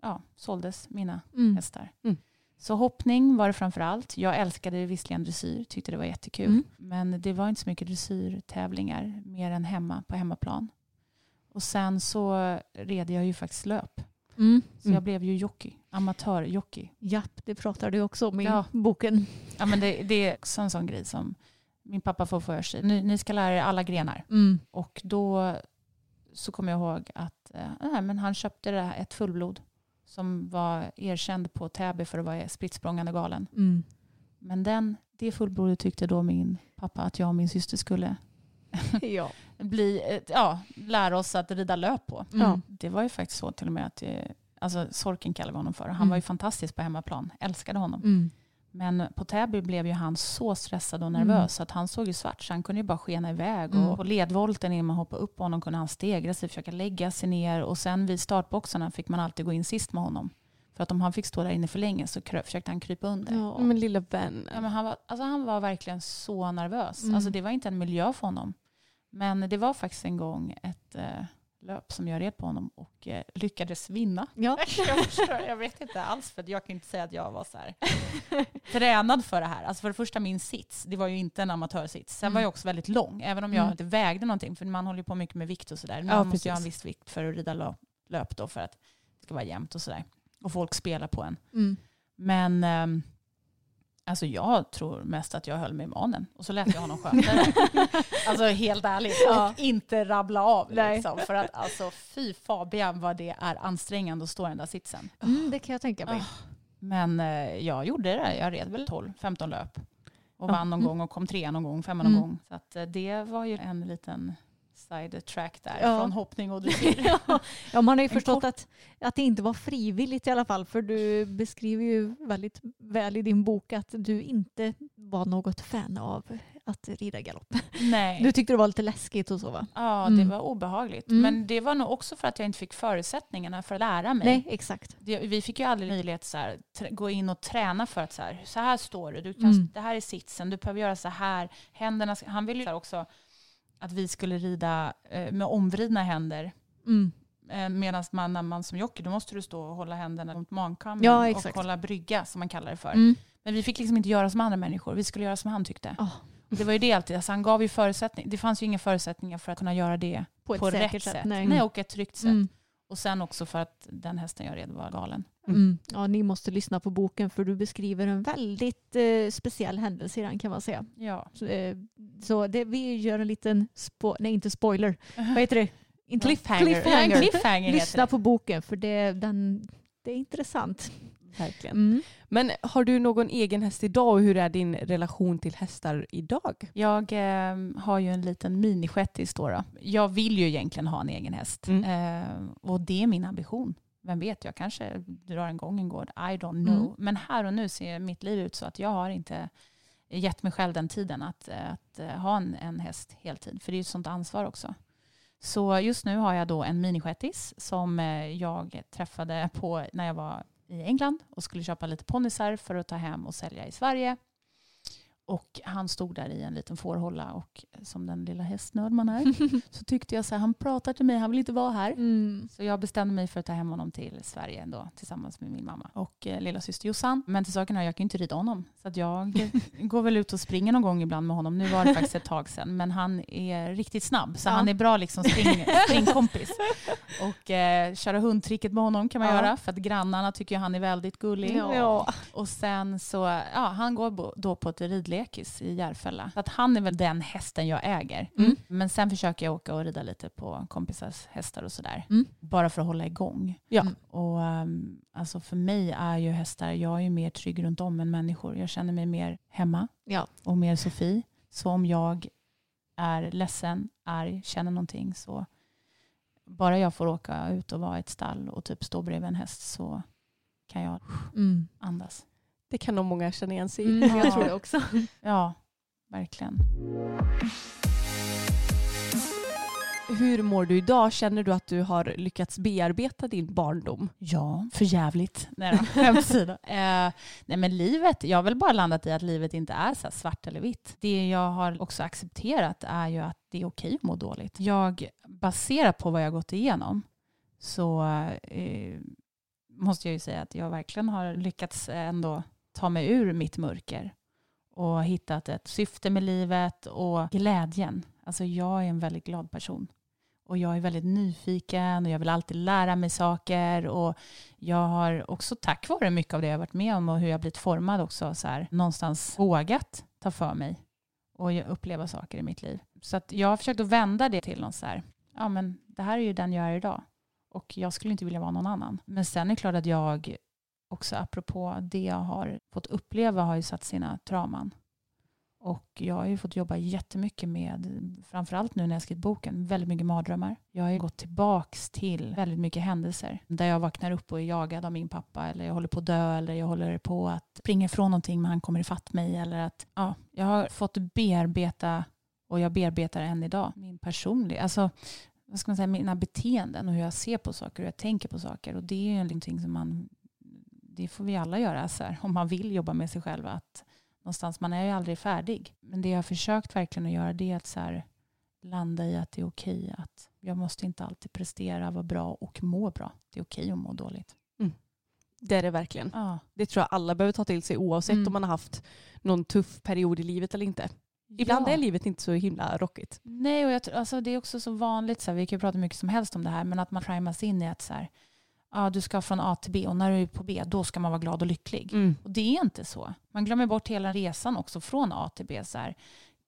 ja, såldes mina Mm. hästar. Så hoppning var det framför allt. Jag älskade visserligen dressyr, tyckte det var jättekul. Mm. Men det var inte så mycket dressyrtävlingar mer än hemma på hemmaplan. Och sen så red jag ju faktiskt löp. Mm. Så Mm. jag blev ju jockey, amatörjockey. Japp, det pratar du också om i Ja. boken. Ja, men det, det är också en sån grej som min pappa får för sig. Ni, ni ska lära er alla grenar. Mm. Och då så kommer jag ihåg att nej, men han köpte det här, ett fullblod som var erkänd på Täby för att vara spritt galen. Mm. Men den, det fullblodet tyckte då min pappa att jag och min syster skulle ja. bli, eh, ja, lära oss att rida löp på. Mm. Det var ju faktiskt så till och med att eh, alltså Sorken kallade vi honom för. Han Mm. var ju fantastisk på hemmaplan, älskade honom. Mm. Men på Täby blev ju han så stressad och Mm. nervös så att han såg ju svart så han kunde ju bara skena iväg. Mm. Och på ledvolten innan man hoppade upp på honom kunde han stegra sig, försöka lägga sig ner och sen vid startboxarna fick man alltid gå in sist med honom. För att om han fick stå där inne för länge så försökte han krypa under. Ja. Men lilla vän. Ja, men han, var, alltså han var verkligen så nervös. Mm. Alltså det var inte en miljö för honom. Men det var faktiskt en gång ett eh, löp som jag red på honom och eh, lyckades vinna. Ja. jag, förstår, jag vet inte alls, för jag kan inte säga att jag var så här tränad för det här. Alltså för det första min sits, det var ju inte en amatörsits. Sen Mm. var jag också väldigt lång, även om jag Mm. inte vägde någonting. För man håller ju på mycket med vikt och sådär. Man Ja, måste ju ha en viss vikt för att rida löp, då för att det ska vara jämnt och sådär. Och folk spelar på en. Mm. Men ehm, alltså jag tror mest att jag höll mig i manen. Och så lät jag honom sköta det. alltså helt ärligt. Ja. Och inte rabbla av. Liksom, för att alltså fy Fabian vad det är ansträngande att stå i den där sitsen. Mm, det kan jag tänka mig. Ah. Men eh, jag gjorde det. Jag red väl 12-15 löp. Och vann någon Mm. gång och kom trea någon gång, femma någon Mm. gång. Så att, eh, det var ju en liten side track där. Ja. Från hoppning och dressyr. Ja, man har ju En förstått kort- att, att det inte var frivilligt i alla fall. För du beskriver ju väldigt väl i din bok att du inte var något fan av att rida galopp. Nej. Du tyckte det var lite läskigt och så va? Ja, Mm. det var obehagligt. Mm. Men det var nog också för att jag inte fick förutsättningarna för att lära mig. Nej, exakt. Det, vi fick ju aldrig möjlighet att så här, gå in och träna för att så här, så här står du, du kan, Mm. det här är sitsen, du behöver göra så här. Händerna, han ville ju också att vi skulle rida eh, med omvridna händer. Mm. Eh, Medan man, när man som jockey, då måste du stå och hålla händerna mot mankammen Ja, och hålla brygga som man kallar det för. Mm. Men vi fick liksom inte göra som andra människor, vi skulle göra som han tyckte. Ah. Det var ju det alltid, alltså han gav ju förutsättningar, det fanns ju inga förutsättningar för att kunna göra det På ett på rätt sätt. sätt. Nej. Nej, och ett tryggt sätt. Mm. Och sen också för att den hästen jag red var galen. Mm. Ja, ni måste lyssna på boken för du beskriver en väldigt eh, speciell händelse i den kan man säga. Ja. Så, eh, så det, vi gör en liten, spo- nej inte spoiler, vad heter det? Inte Cliffhanger. cliffhanger. Ja, cliffhanger Lyssna på boken för det, den, det är intressant. Verkligen. Mm. Men har du någon egen häst idag och hur är din relation till hästar idag? Jag eh, har ju en liten minishettis då, då. Jag vill ju egentligen ha en egen häst. Mm. Eh, och det är min ambition. Vem vet, jag kanske drar en gång en gård. I don't know. Mm. Men här och nu ser mitt liv ut så att jag har inte gett mig själv den tiden att, eh, att eh, ha en, en häst heltid. För det är ju ett sånt ansvar också. Så just nu har jag då en minishettis som eh, jag träffade på när jag var i England och skulle köpa lite ponnysar för att ta hem och sälja i Sverige. Och han stod där i en liten fårhålla och som den lilla hästnörd man är så tyckte jag så här, han pratar till mig, han vill inte vara här. Mm. Så jag bestämde mig för att ta hem honom till Sverige då, tillsammans med min mamma och eh, lilla syster Jossan. Men till saken är jag kan ju inte rida honom. Så jag går väl ut och springer någon gång ibland med honom. Nu var det faktiskt ett tag sedan. Men han är riktigt snabb. Så Ja. han är bra liksom spring, springkompis. Och eh, köra hundtricket med honom kan man Ja. göra. För att grannarna tycker han är väldigt gullig. Ja. Och sen så, ja han går då på ett ridlekis i Järfälla. Så att han är väl den hästen jag äger. Mm. Men sen försöker jag åka och rida lite på kompisars hästar och sådär. Mm. Bara för att hålla igång. Ja. Mm. Och um, alltså för mig är ju hästar, jag är ju mer trygg runt om än människor. Jag känner mig mer hemma Ja. och mer Sofie. Så om jag är ledsen, arg, känner någonting så bara jag får åka ut och vara i ett stall och typ stå bredvid en häst så kan jag Mm. andas. Det kan nog många känna igen sig i. Mm, jag Ja. tror det också. Ja, verkligen. Hur mår du idag? Känner du att du har lyckats bearbeta din barndom? Ja, för jävligt. Nej då, eh, nej men livet, jag har väl bara landat i att livet inte är så svart eller vitt. Det jag har också accepterat är ju att det är okej att må dåligt. Jag, baserat på vad jag gått igenom, så eh, måste jag ju säga att jag verkligen har lyckats ändå ta mig ur mitt mörker och hittat ett syfte med livet och glädjen. Alltså jag är en väldigt glad person. Och jag är väldigt nyfiken och jag vill alltid lära mig saker. Och jag har också tack vare mycket av det jag har varit med om och hur jag blivit formad också så här, någonstans vågat ta för mig och uppleva saker i mitt liv. Så att jag har försökt att vända det till någon så här, ja men det här är ju den jag är idag. Och jag skulle inte vilja vara någon annan. Men sen är det klart att jag också apropå det jag har fått uppleva har ju satt sina trauman. Och jag har ju fått jobba jättemycket med, framförallt nu när jag skrivit boken, väldigt mycket mardrömmar. Jag har ju gått tillbaks till väldigt mycket händelser där jag vaknar upp och är jagad av min pappa eller jag håller på att dö eller jag håller på att springa ifrån någonting men han kommer ifatt mig eller att ja, jag har fått bearbeta och jag bearbetar än idag min personliga, alltså vad ska man säga, mina beteenden och hur jag ser på saker och hur jag tänker på saker och det är ju någonting som man det får vi alla göra så här, om man vill jobba med sig själv att någonstans, man är ju aldrig färdig. Men det jag har försökt verkligen att göra det är att så här, landa i att det är okej att jag måste inte alltid prestera, vara bra och må bra. Det är okej att må dåligt. Det är det verkligen. Ja. Det tror jag alla behöver ta till sig oavsett Mm. om man har haft någon tuff period i livet eller inte. Ibland Ja. är livet inte så himla rockigt. Nej, och jag, alltså, det är också så vanligt, så här, vi kan ju prata mycket som helst om det här, men att man primas in i att så här, ja, du ska från A till B och när du är på B, då ska man vara glad och lycklig. Och det är inte så. Man glömmer bort hela resan också från A till B. Så här,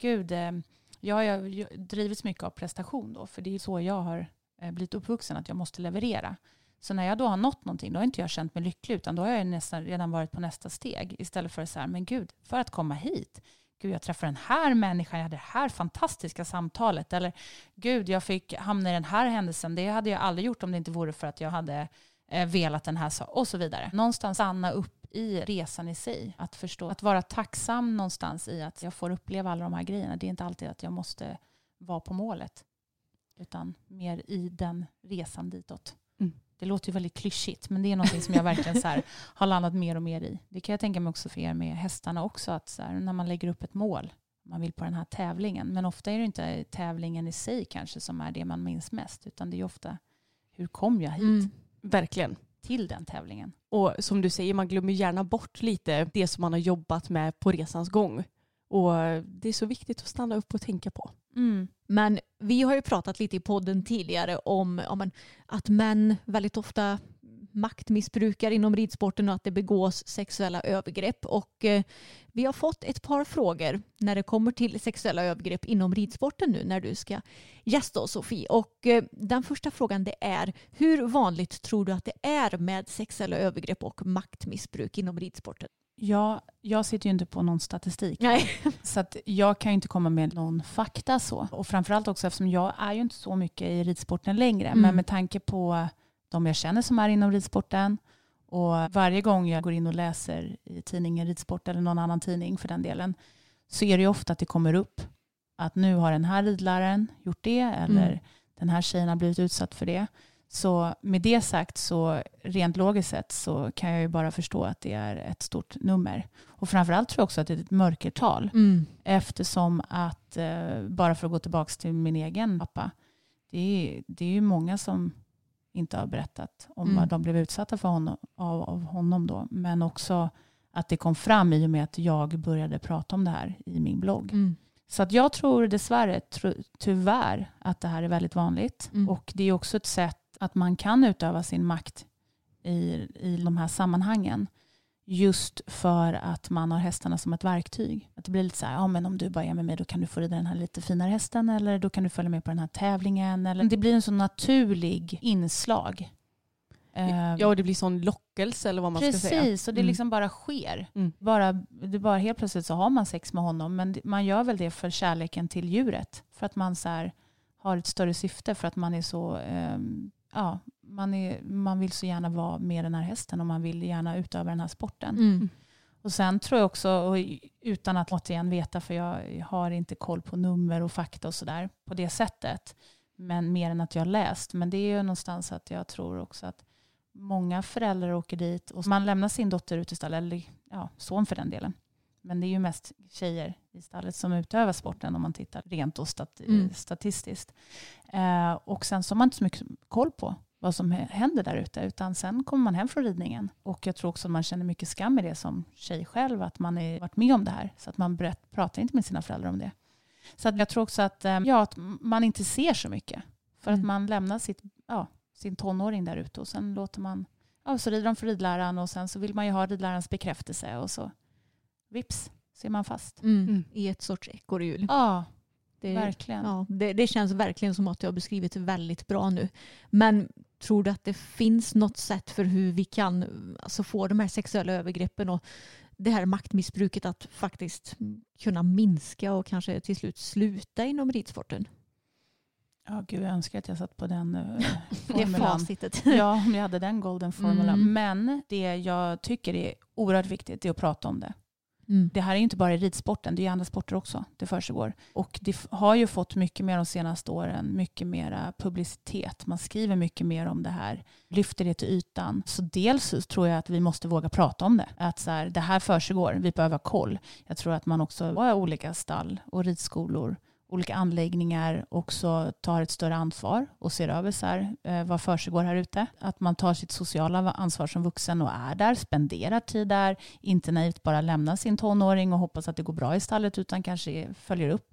Gud, eh, jag har drivits mycket av prestation då, för det är så jag har eh, blivit uppvuxen, att jag måste leverera. Så när jag då har nått någonting, då har inte jag känt mig lycklig, utan då har jag nästan redan varit på nästa steg. Istället för så här, men gud, för att komma hit, gud, jag träffade den här människan, jag hade det här fantastiska samtalet, eller gud, jag fick hamna i den här händelsen, det hade jag aldrig gjort om det inte vore för att jag hade velat den här saken och så vidare. Någonstans stanna upp i resan i sig. Att förstå, att vara tacksam någonstans i att jag får uppleva alla de här grejerna. Det är inte alltid att jag måste vara på målet. Utan mer i den resan ditåt. Mm. Det låter ju väldigt klyschigt men det är någonting som jag verkligen så här, har landat mer och mer i. Det kan jag tänka mig också för er med hästarna också. Att så här, när man lägger upp ett mål, man vill på den här tävlingen. Men ofta är det inte tävlingen i sig kanske som är det man minns mest. Utan det är ofta, hur kom jag hit Mm. Verkligen. till den tävlingen? Och som du säger, man glömmer gärna bort lite det som man har jobbat med på resans gång. Och det är så viktigt att stanna upp och tänka på. Mm. Men vi har ju pratat lite i podden tidigare om men, att män väldigt ofta maktmissbrukar inom ridsporten och att det begås sexuella övergrepp. Och eh, vi har fått ett par frågor när det kommer till sexuella övergrepp inom ridsporten nu när du ska gästa oss Sofie. Och eh, den första frågan det är hur vanligt tror du att det är med sexuella övergrepp och maktmissbruk inom ridsporten? Ja, jag sitter ju inte på någon statistik. Nej. Så att jag kan ju inte komma med någon fakta så. Och framförallt också eftersom jag är ju inte så mycket i ridsporten längre. Mm. Men med tanke på de jag känner som är inom ridsporten och varje gång jag går in och läser i tidningen Ridsport eller någon annan tidning för den delen så är det ju ofta att det kommer upp att nu har den här ridläraren gjort det eller Mm. den här tjejen har blivit utsatt för det. Så med det sagt så rent logiskt sett så kan jag ju bara förstå att det är ett stort nummer. Och framförallt tror jag också att det är ett mörkertal. Mm. Eftersom att, eh, bara för att gå tillbaka till min egen pappa, det är, det är ju många som inte har berättat om Mm. vad de blev utsatta för honom, av, av honom då. Men också att det kom fram i och med att jag började prata om det här i min blogg. Mm. Så att jag tror dessvärre, tyvärr, att det här är väldigt vanligt. Mm. Och det är också ett sätt att man kan utöva sin makt i, i de här sammanhangen. Just för att man har hästarna som ett verktyg. Att det blir lite så här, ja men om du bara är med mig då kan du få rida den här lite finare hästen eller då kan du följa med på den här tävlingen. Eller, det blir en så naturlig inslag. Eh, Ja, och det blir sån lockelse eller vad man Precis, ska säga. och det Mm. liksom bara sker. Mm. Bara, det bara helt plötsligt så har man sex med honom. Men man gör väl det för kärleken till djuret. För att man så här, har ett större syfte. För att man är så... ehm, ja, man, är, man vill så gärna vara med den här hästen och man vill gärna utöva den här sporten. Mm. Och sen tror jag också, och utan att återigen veta, för jag har inte koll på nummer och fakta och sådär på det sättet. Men mer än att jag har läst. Men det är ju någonstans att jag tror också att många föräldrar åker dit och man lämnar sin dotter ut i stallet, eller ja, son för den delen. Men det är ju mest tjejer i stallet som utövar sporten om man tittar rent och stat- Mm. statistiskt. Eh, och sen så har man inte så mycket koll på vad som hä- händer där ute. Utan sen kommer man hem från ridningen. Och jag tror också att man känner mycket skam i det som tjej själv. Att man har varit med om det här. Så att man berätt, pratar inte med sina föräldrar om det. Så att jag tror också att, eh, ja, att man inte ser så mycket. För att Mm. man lämnar sitt, ja, sin tonåring där ute. Och sen låter man, ja, så rider de för ridläraren. Och sen så vill man ju ha ridlärarens bekräftelse. Och så vips, så är man fast. Mm. Mm. I ett sorts ekorrhjul. Ja, Det, verkligen. ja, det, det känns verkligen som att du har beskrivit väldigt bra nu. Men tror du att det finns något sätt för hur vi kan alltså, få de här sexuella övergreppen och det här maktmissbruket att faktiskt kunna minska och kanske till slut sluta inom ridsporten? Ja, gud, jag önskar att jag satt på den uh, Det formulan. facitet. Ja, om jag hade den golden formula. Mm. Men det jag tycker är oerhört viktigt är att prata om det. Mm. Det här är ju inte bara i ridsporten, det är ju andra sporter också det försiggår. Och det har ju fått mycket mer de senaste åren, mycket mera publicitet. Man skriver mycket mer om det här, lyfter det till ytan. Så dels så tror jag att vi måste våga prata om det. Att så här, det här försiggår, vi behöver ha koll. Jag tror att man också har olika stall och ridskolor olika anläggningar också tar ett större ansvar och ser över så här, eh, vad försiggår här ute. Att man tar sitt sociala ansvar som vuxen och är där, spenderar tid där, inte naivt bara lämnar sin tonåring och hoppas att det går bra i stallet utan kanske följer upp.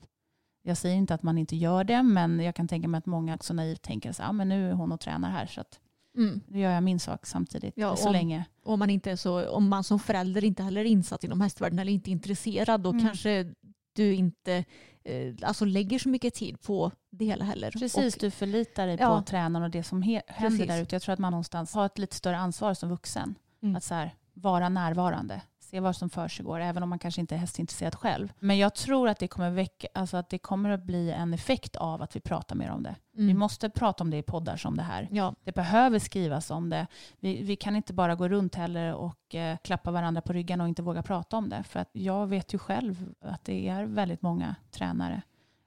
Jag säger inte att man inte gör det men jag kan tänka mig att många också naivt tänker så här, ah, men nu är hon och tränar här så att Mm. nu gör jag min sak samtidigt Ja, så om- länge. Om man, inte så, om man som förälder inte heller är insatt inom hästvärlden eller inte intresserad då Mm. kanske du inte eh, alltså lägger så mycket tid på det hela heller. Precis, Och, du förlitar dig Ja. på tränaren och det som he- händer där ute. Jag tror att man någonstans har ett lite större ansvar som vuxen. Mm. Att så här, vara närvarande, se vad som försiggår, även om man kanske inte är hästintresserad själv. Men jag tror att det kommer, väcka, alltså att det kommer att bli en effekt av att vi pratar mer om det. mm. Vi måste prata om det i poddar som det här. ja. Det behöver skrivas om det. Vi, vi kan inte bara gå runt heller och eh, klappa varandra på ryggen och inte våga prata om det. För att jag vet ju själv att det är väldigt många tränare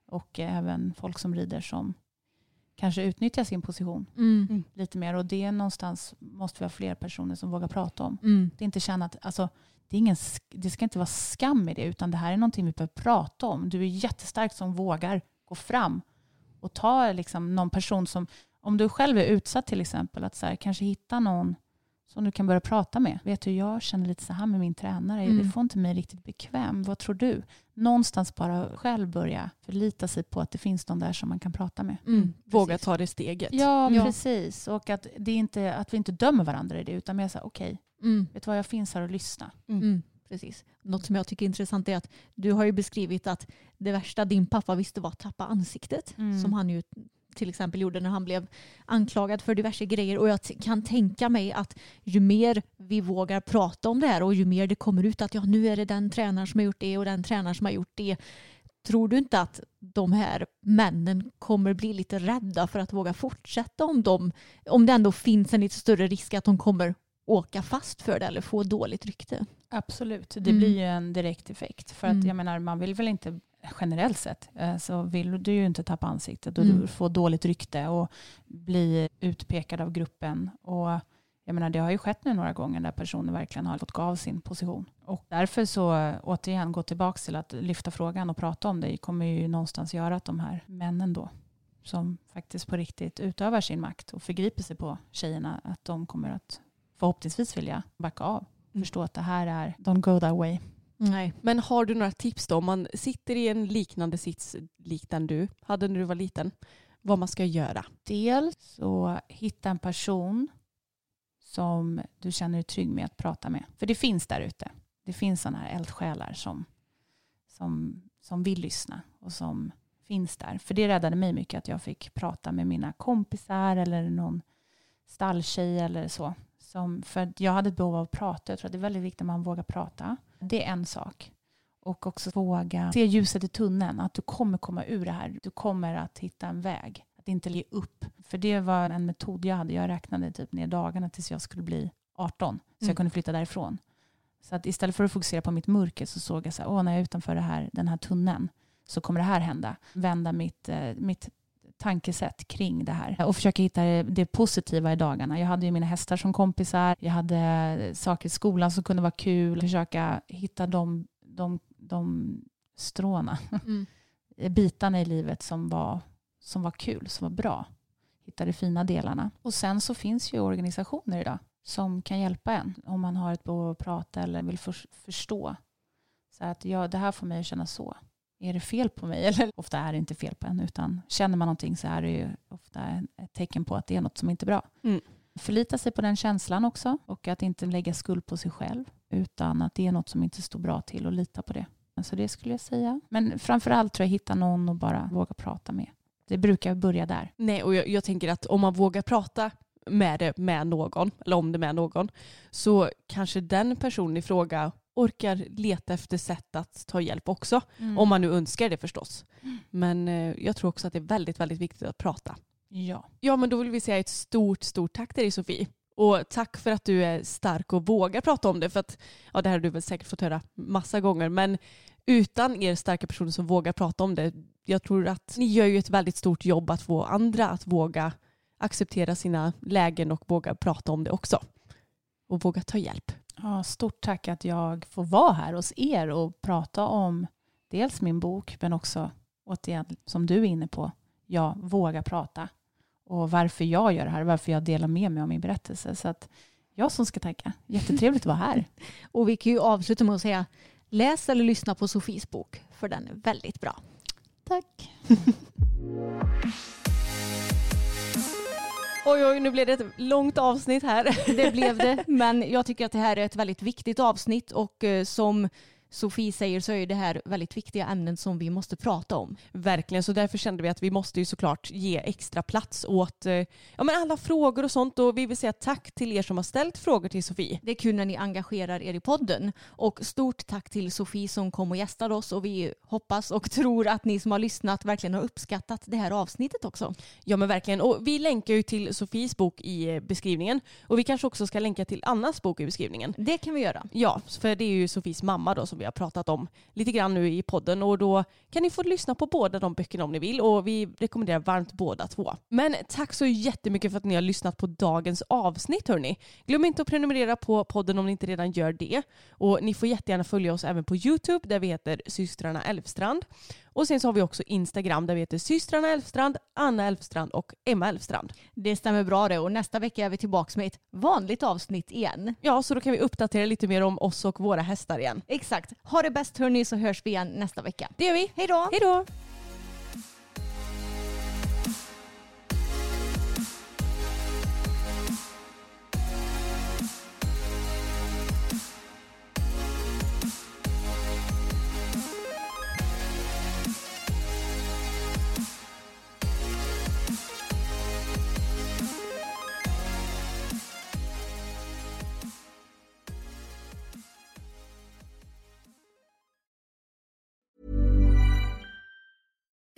och eh, även folk som rider som kanske utnyttjar sin position Mm. lite mer. Och det är någonstans måste vi ha fler personer som vågar prata om. Mm. Det är inte känna att, alltså, det, är ingen, det ska inte vara skam i det, utan det här är någonting vi behöver prata om. Du är jättestark som vågar gå fram och ta liksom, någon person som, om du själv är utsatt till exempel, att så här, kanske hitta någon som du kan börja prata med. Vet du, jag känner lite så här med min tränare. Mm. Det får inte mig riktigt bekväm. Vad tror du? Någonstans bara själv börja förlita sig på att det finns någon där som man kan prata med. Mm, Våga ta det steget. Ja, Ja. precis. Och att, det är inte, att vi inte dömer varandra i det, utan mer så här, okej, Mm. vet du vad, jag finns här och lyssna. Mm, precis. Något som jag tycker är intressant är att du har ju beskrivit att det värsta din pappa visste var att tappa ansiktet. Mm. Som han ju till exempel gjorde när han blev anklagad för diverse grejer. Och jag kan tänka mig att ju mer vi vågar prata om det här och ju mer det kommer ut att ja, nu är det den tränaren som har gjort det och den tränaren som har gjort det. Tror du inte att de här männen kommer bli lite rädda för att våga fortsätta om, de, om det ändå finns en lite större risk att de kommer åka fast för det eller få dåligt rykte? Absolut, det Mm. blir ju en direkt effekt. För att Mm. jag menar, man vill väl inte generellt sett eh, så vill du ju inte tappa ansiktet och Mm. du får dåligt rykte och bli utpekad av gruppen. Och jag menar, det har ju skett nu några gånger där personer verkligen har fått gå av sin position. Och därför så återigen gå tillbaka till att lyfta frågan och prata om det kommer ju någonstans göra att de här männen då som faktiskt på riktigt utövar sin makt och förgriper sig på tjejerna att de kommer att förhoppningsvis vilja backa av. Mm. Förstå att det här är don't go that way. Nej. Men har du några tips då om man sitter i en liknande sits lik den du hade när du var liten? Vad man ska göra? Dels så hitta en person som du känner dig trygg med att prata med. För det finns där ute. Det finns sådana här eldsjälar som, som, som vill lyssna och som finns där. För det räddade mig mycket att jag fick prata med mina kompisar eller någon stalltjej eller så. Som, för jag hade ett behov av att prata. Jag tror att det är väldigt viktigt att man vågar prata. Det är en sak. Och också våga se ljuset i tunneln. Att du kommer komma ur det här. Du kommer att hitta en väg. Att inte ge upp. För det var en metod jag hade. Jag räknade typ ner dagarna tills jag skulle bli 18. Så Mm. jag kunde flytta därifrån. Så att istället för att fokusera på mitt mörker så såg jag så här, åh när jag är utanför det här, den här tunneln så kommer det här hända. Vända mitt, eh, mitt tankesätt kring det här och försöka hitta det, positiva i dagarna. Jag hade ju mina hästar som kompisar, jag hade saker i skolan som kunde vara kul, försöka hitta de, de, de stråna, Mm. bitarna i livet som var, som var kul, som var bra. Hitta de fina delarna. Och sen så finns ju organisationer idag som kan hjälpa en om man har ett behov av att prata eller vill för, förstå. Så att ja, det här får mig att känna så. Är det fel på mig? Eller ofta är det inte fel på en utan känner man någonting så är det ju ofta ett tecken på att det är något som inte är bra. Mm. Förlita sig på den känslan också och att inte lägga skuld på sig själv utan att det är något som inte står bra till och lita på det. Så det skulle jag säga. Men framförallt tror jag hitta någon och bara våga prata med. Det brukar börja där. Nej, och jag, jag tänker att om man vågar prata med det med någon, eller om det med någon, så kanske den personen i fråga orkar leta efter sätt att ta hjälp också. Om man nu önskar det förstås. Men eh, jag tror också att det är väldigt, väldigt viktigt att prata. Ja. Ja, men då vill vi säga ett stort, stort tack till dig Sofie. Och tack för att du är stark och vågar prata om det. För att, ja, det här har du väl säkert fått höra massa gånger. Men utan er starka personer som vågar prata om det, jag tror att ni gör ju ett väldigt stort jobb att få andra att våga acceptera sina lägen och våga prata om det också. Och våga ta hjälp. Ja, stort tack att jag får vara här hos er och prata om dels min bok men också återigen som du är inne på, jag vågar prata och varför jag gör det här, varför jag delar med mig av min berättelse. Så att jag som ska tacka. Jättetrevligt att vara här. Och vi kan ju avsluta med att säga läs eller lyssna på Sofies bok för den är väldigt bra. Tack. Oj, oj, nu blev det ett långt avsnitt här. Det blev det, men jag tycker att det här är ett väldigt viktigt avsnitt och eh, som Sofie säger så är det här väldigt viktiga ämnen som vi måste prata om. Verkligen, så därför kände vi att vi måste ju såklart ge extra plats åt eh, ja, men alla frågor och sånt. Och vi vill säga tack till er som har ställt frågor till Sofie. Det är kul när ni engagerar er i podden. Och stort tack till Sofie som kom och gästade oss och vi hoppas och tror att ni som har lyssnat verkligen har uppskattat det här avsnittet också. Ja men verkligen. Och vi länkar ju till Sofies bok i eh, beskrivningen. Och vi kanske också ska länka till Annas bok i beskrivningen. Det kan vi göra. Ja, för det är ju Sofies mamma då som vi har pratat om lite grann nu i podden och då kan ni få lyssna på båda de böckerna om ni vill och vi rekommenderar varmt båda två. Men tack så jättemycket för att ni har lyssnat på dagens avsnitt hörni. Glöm inte att prenumerera på podden om ni inte redan gör det och ni får jättegärna följa oss även på Youtube där vi heter systrarna Elfstrand. Och sen så har vi också Instagram där vi heter systrarna Elfstrand, Anna Elfstrand och Emma Elfstrand. Det stämmer bra det och nästa vecka är vi tillbaka med ett vanligt avsnitt igen. Ja, så då kan vi uppdatera lite mer om oss och våra hästar igen. Exakt. Ha det bäst hörni så hörs vi igen nästa vecka. Det gör vi. Hej då! Hej då!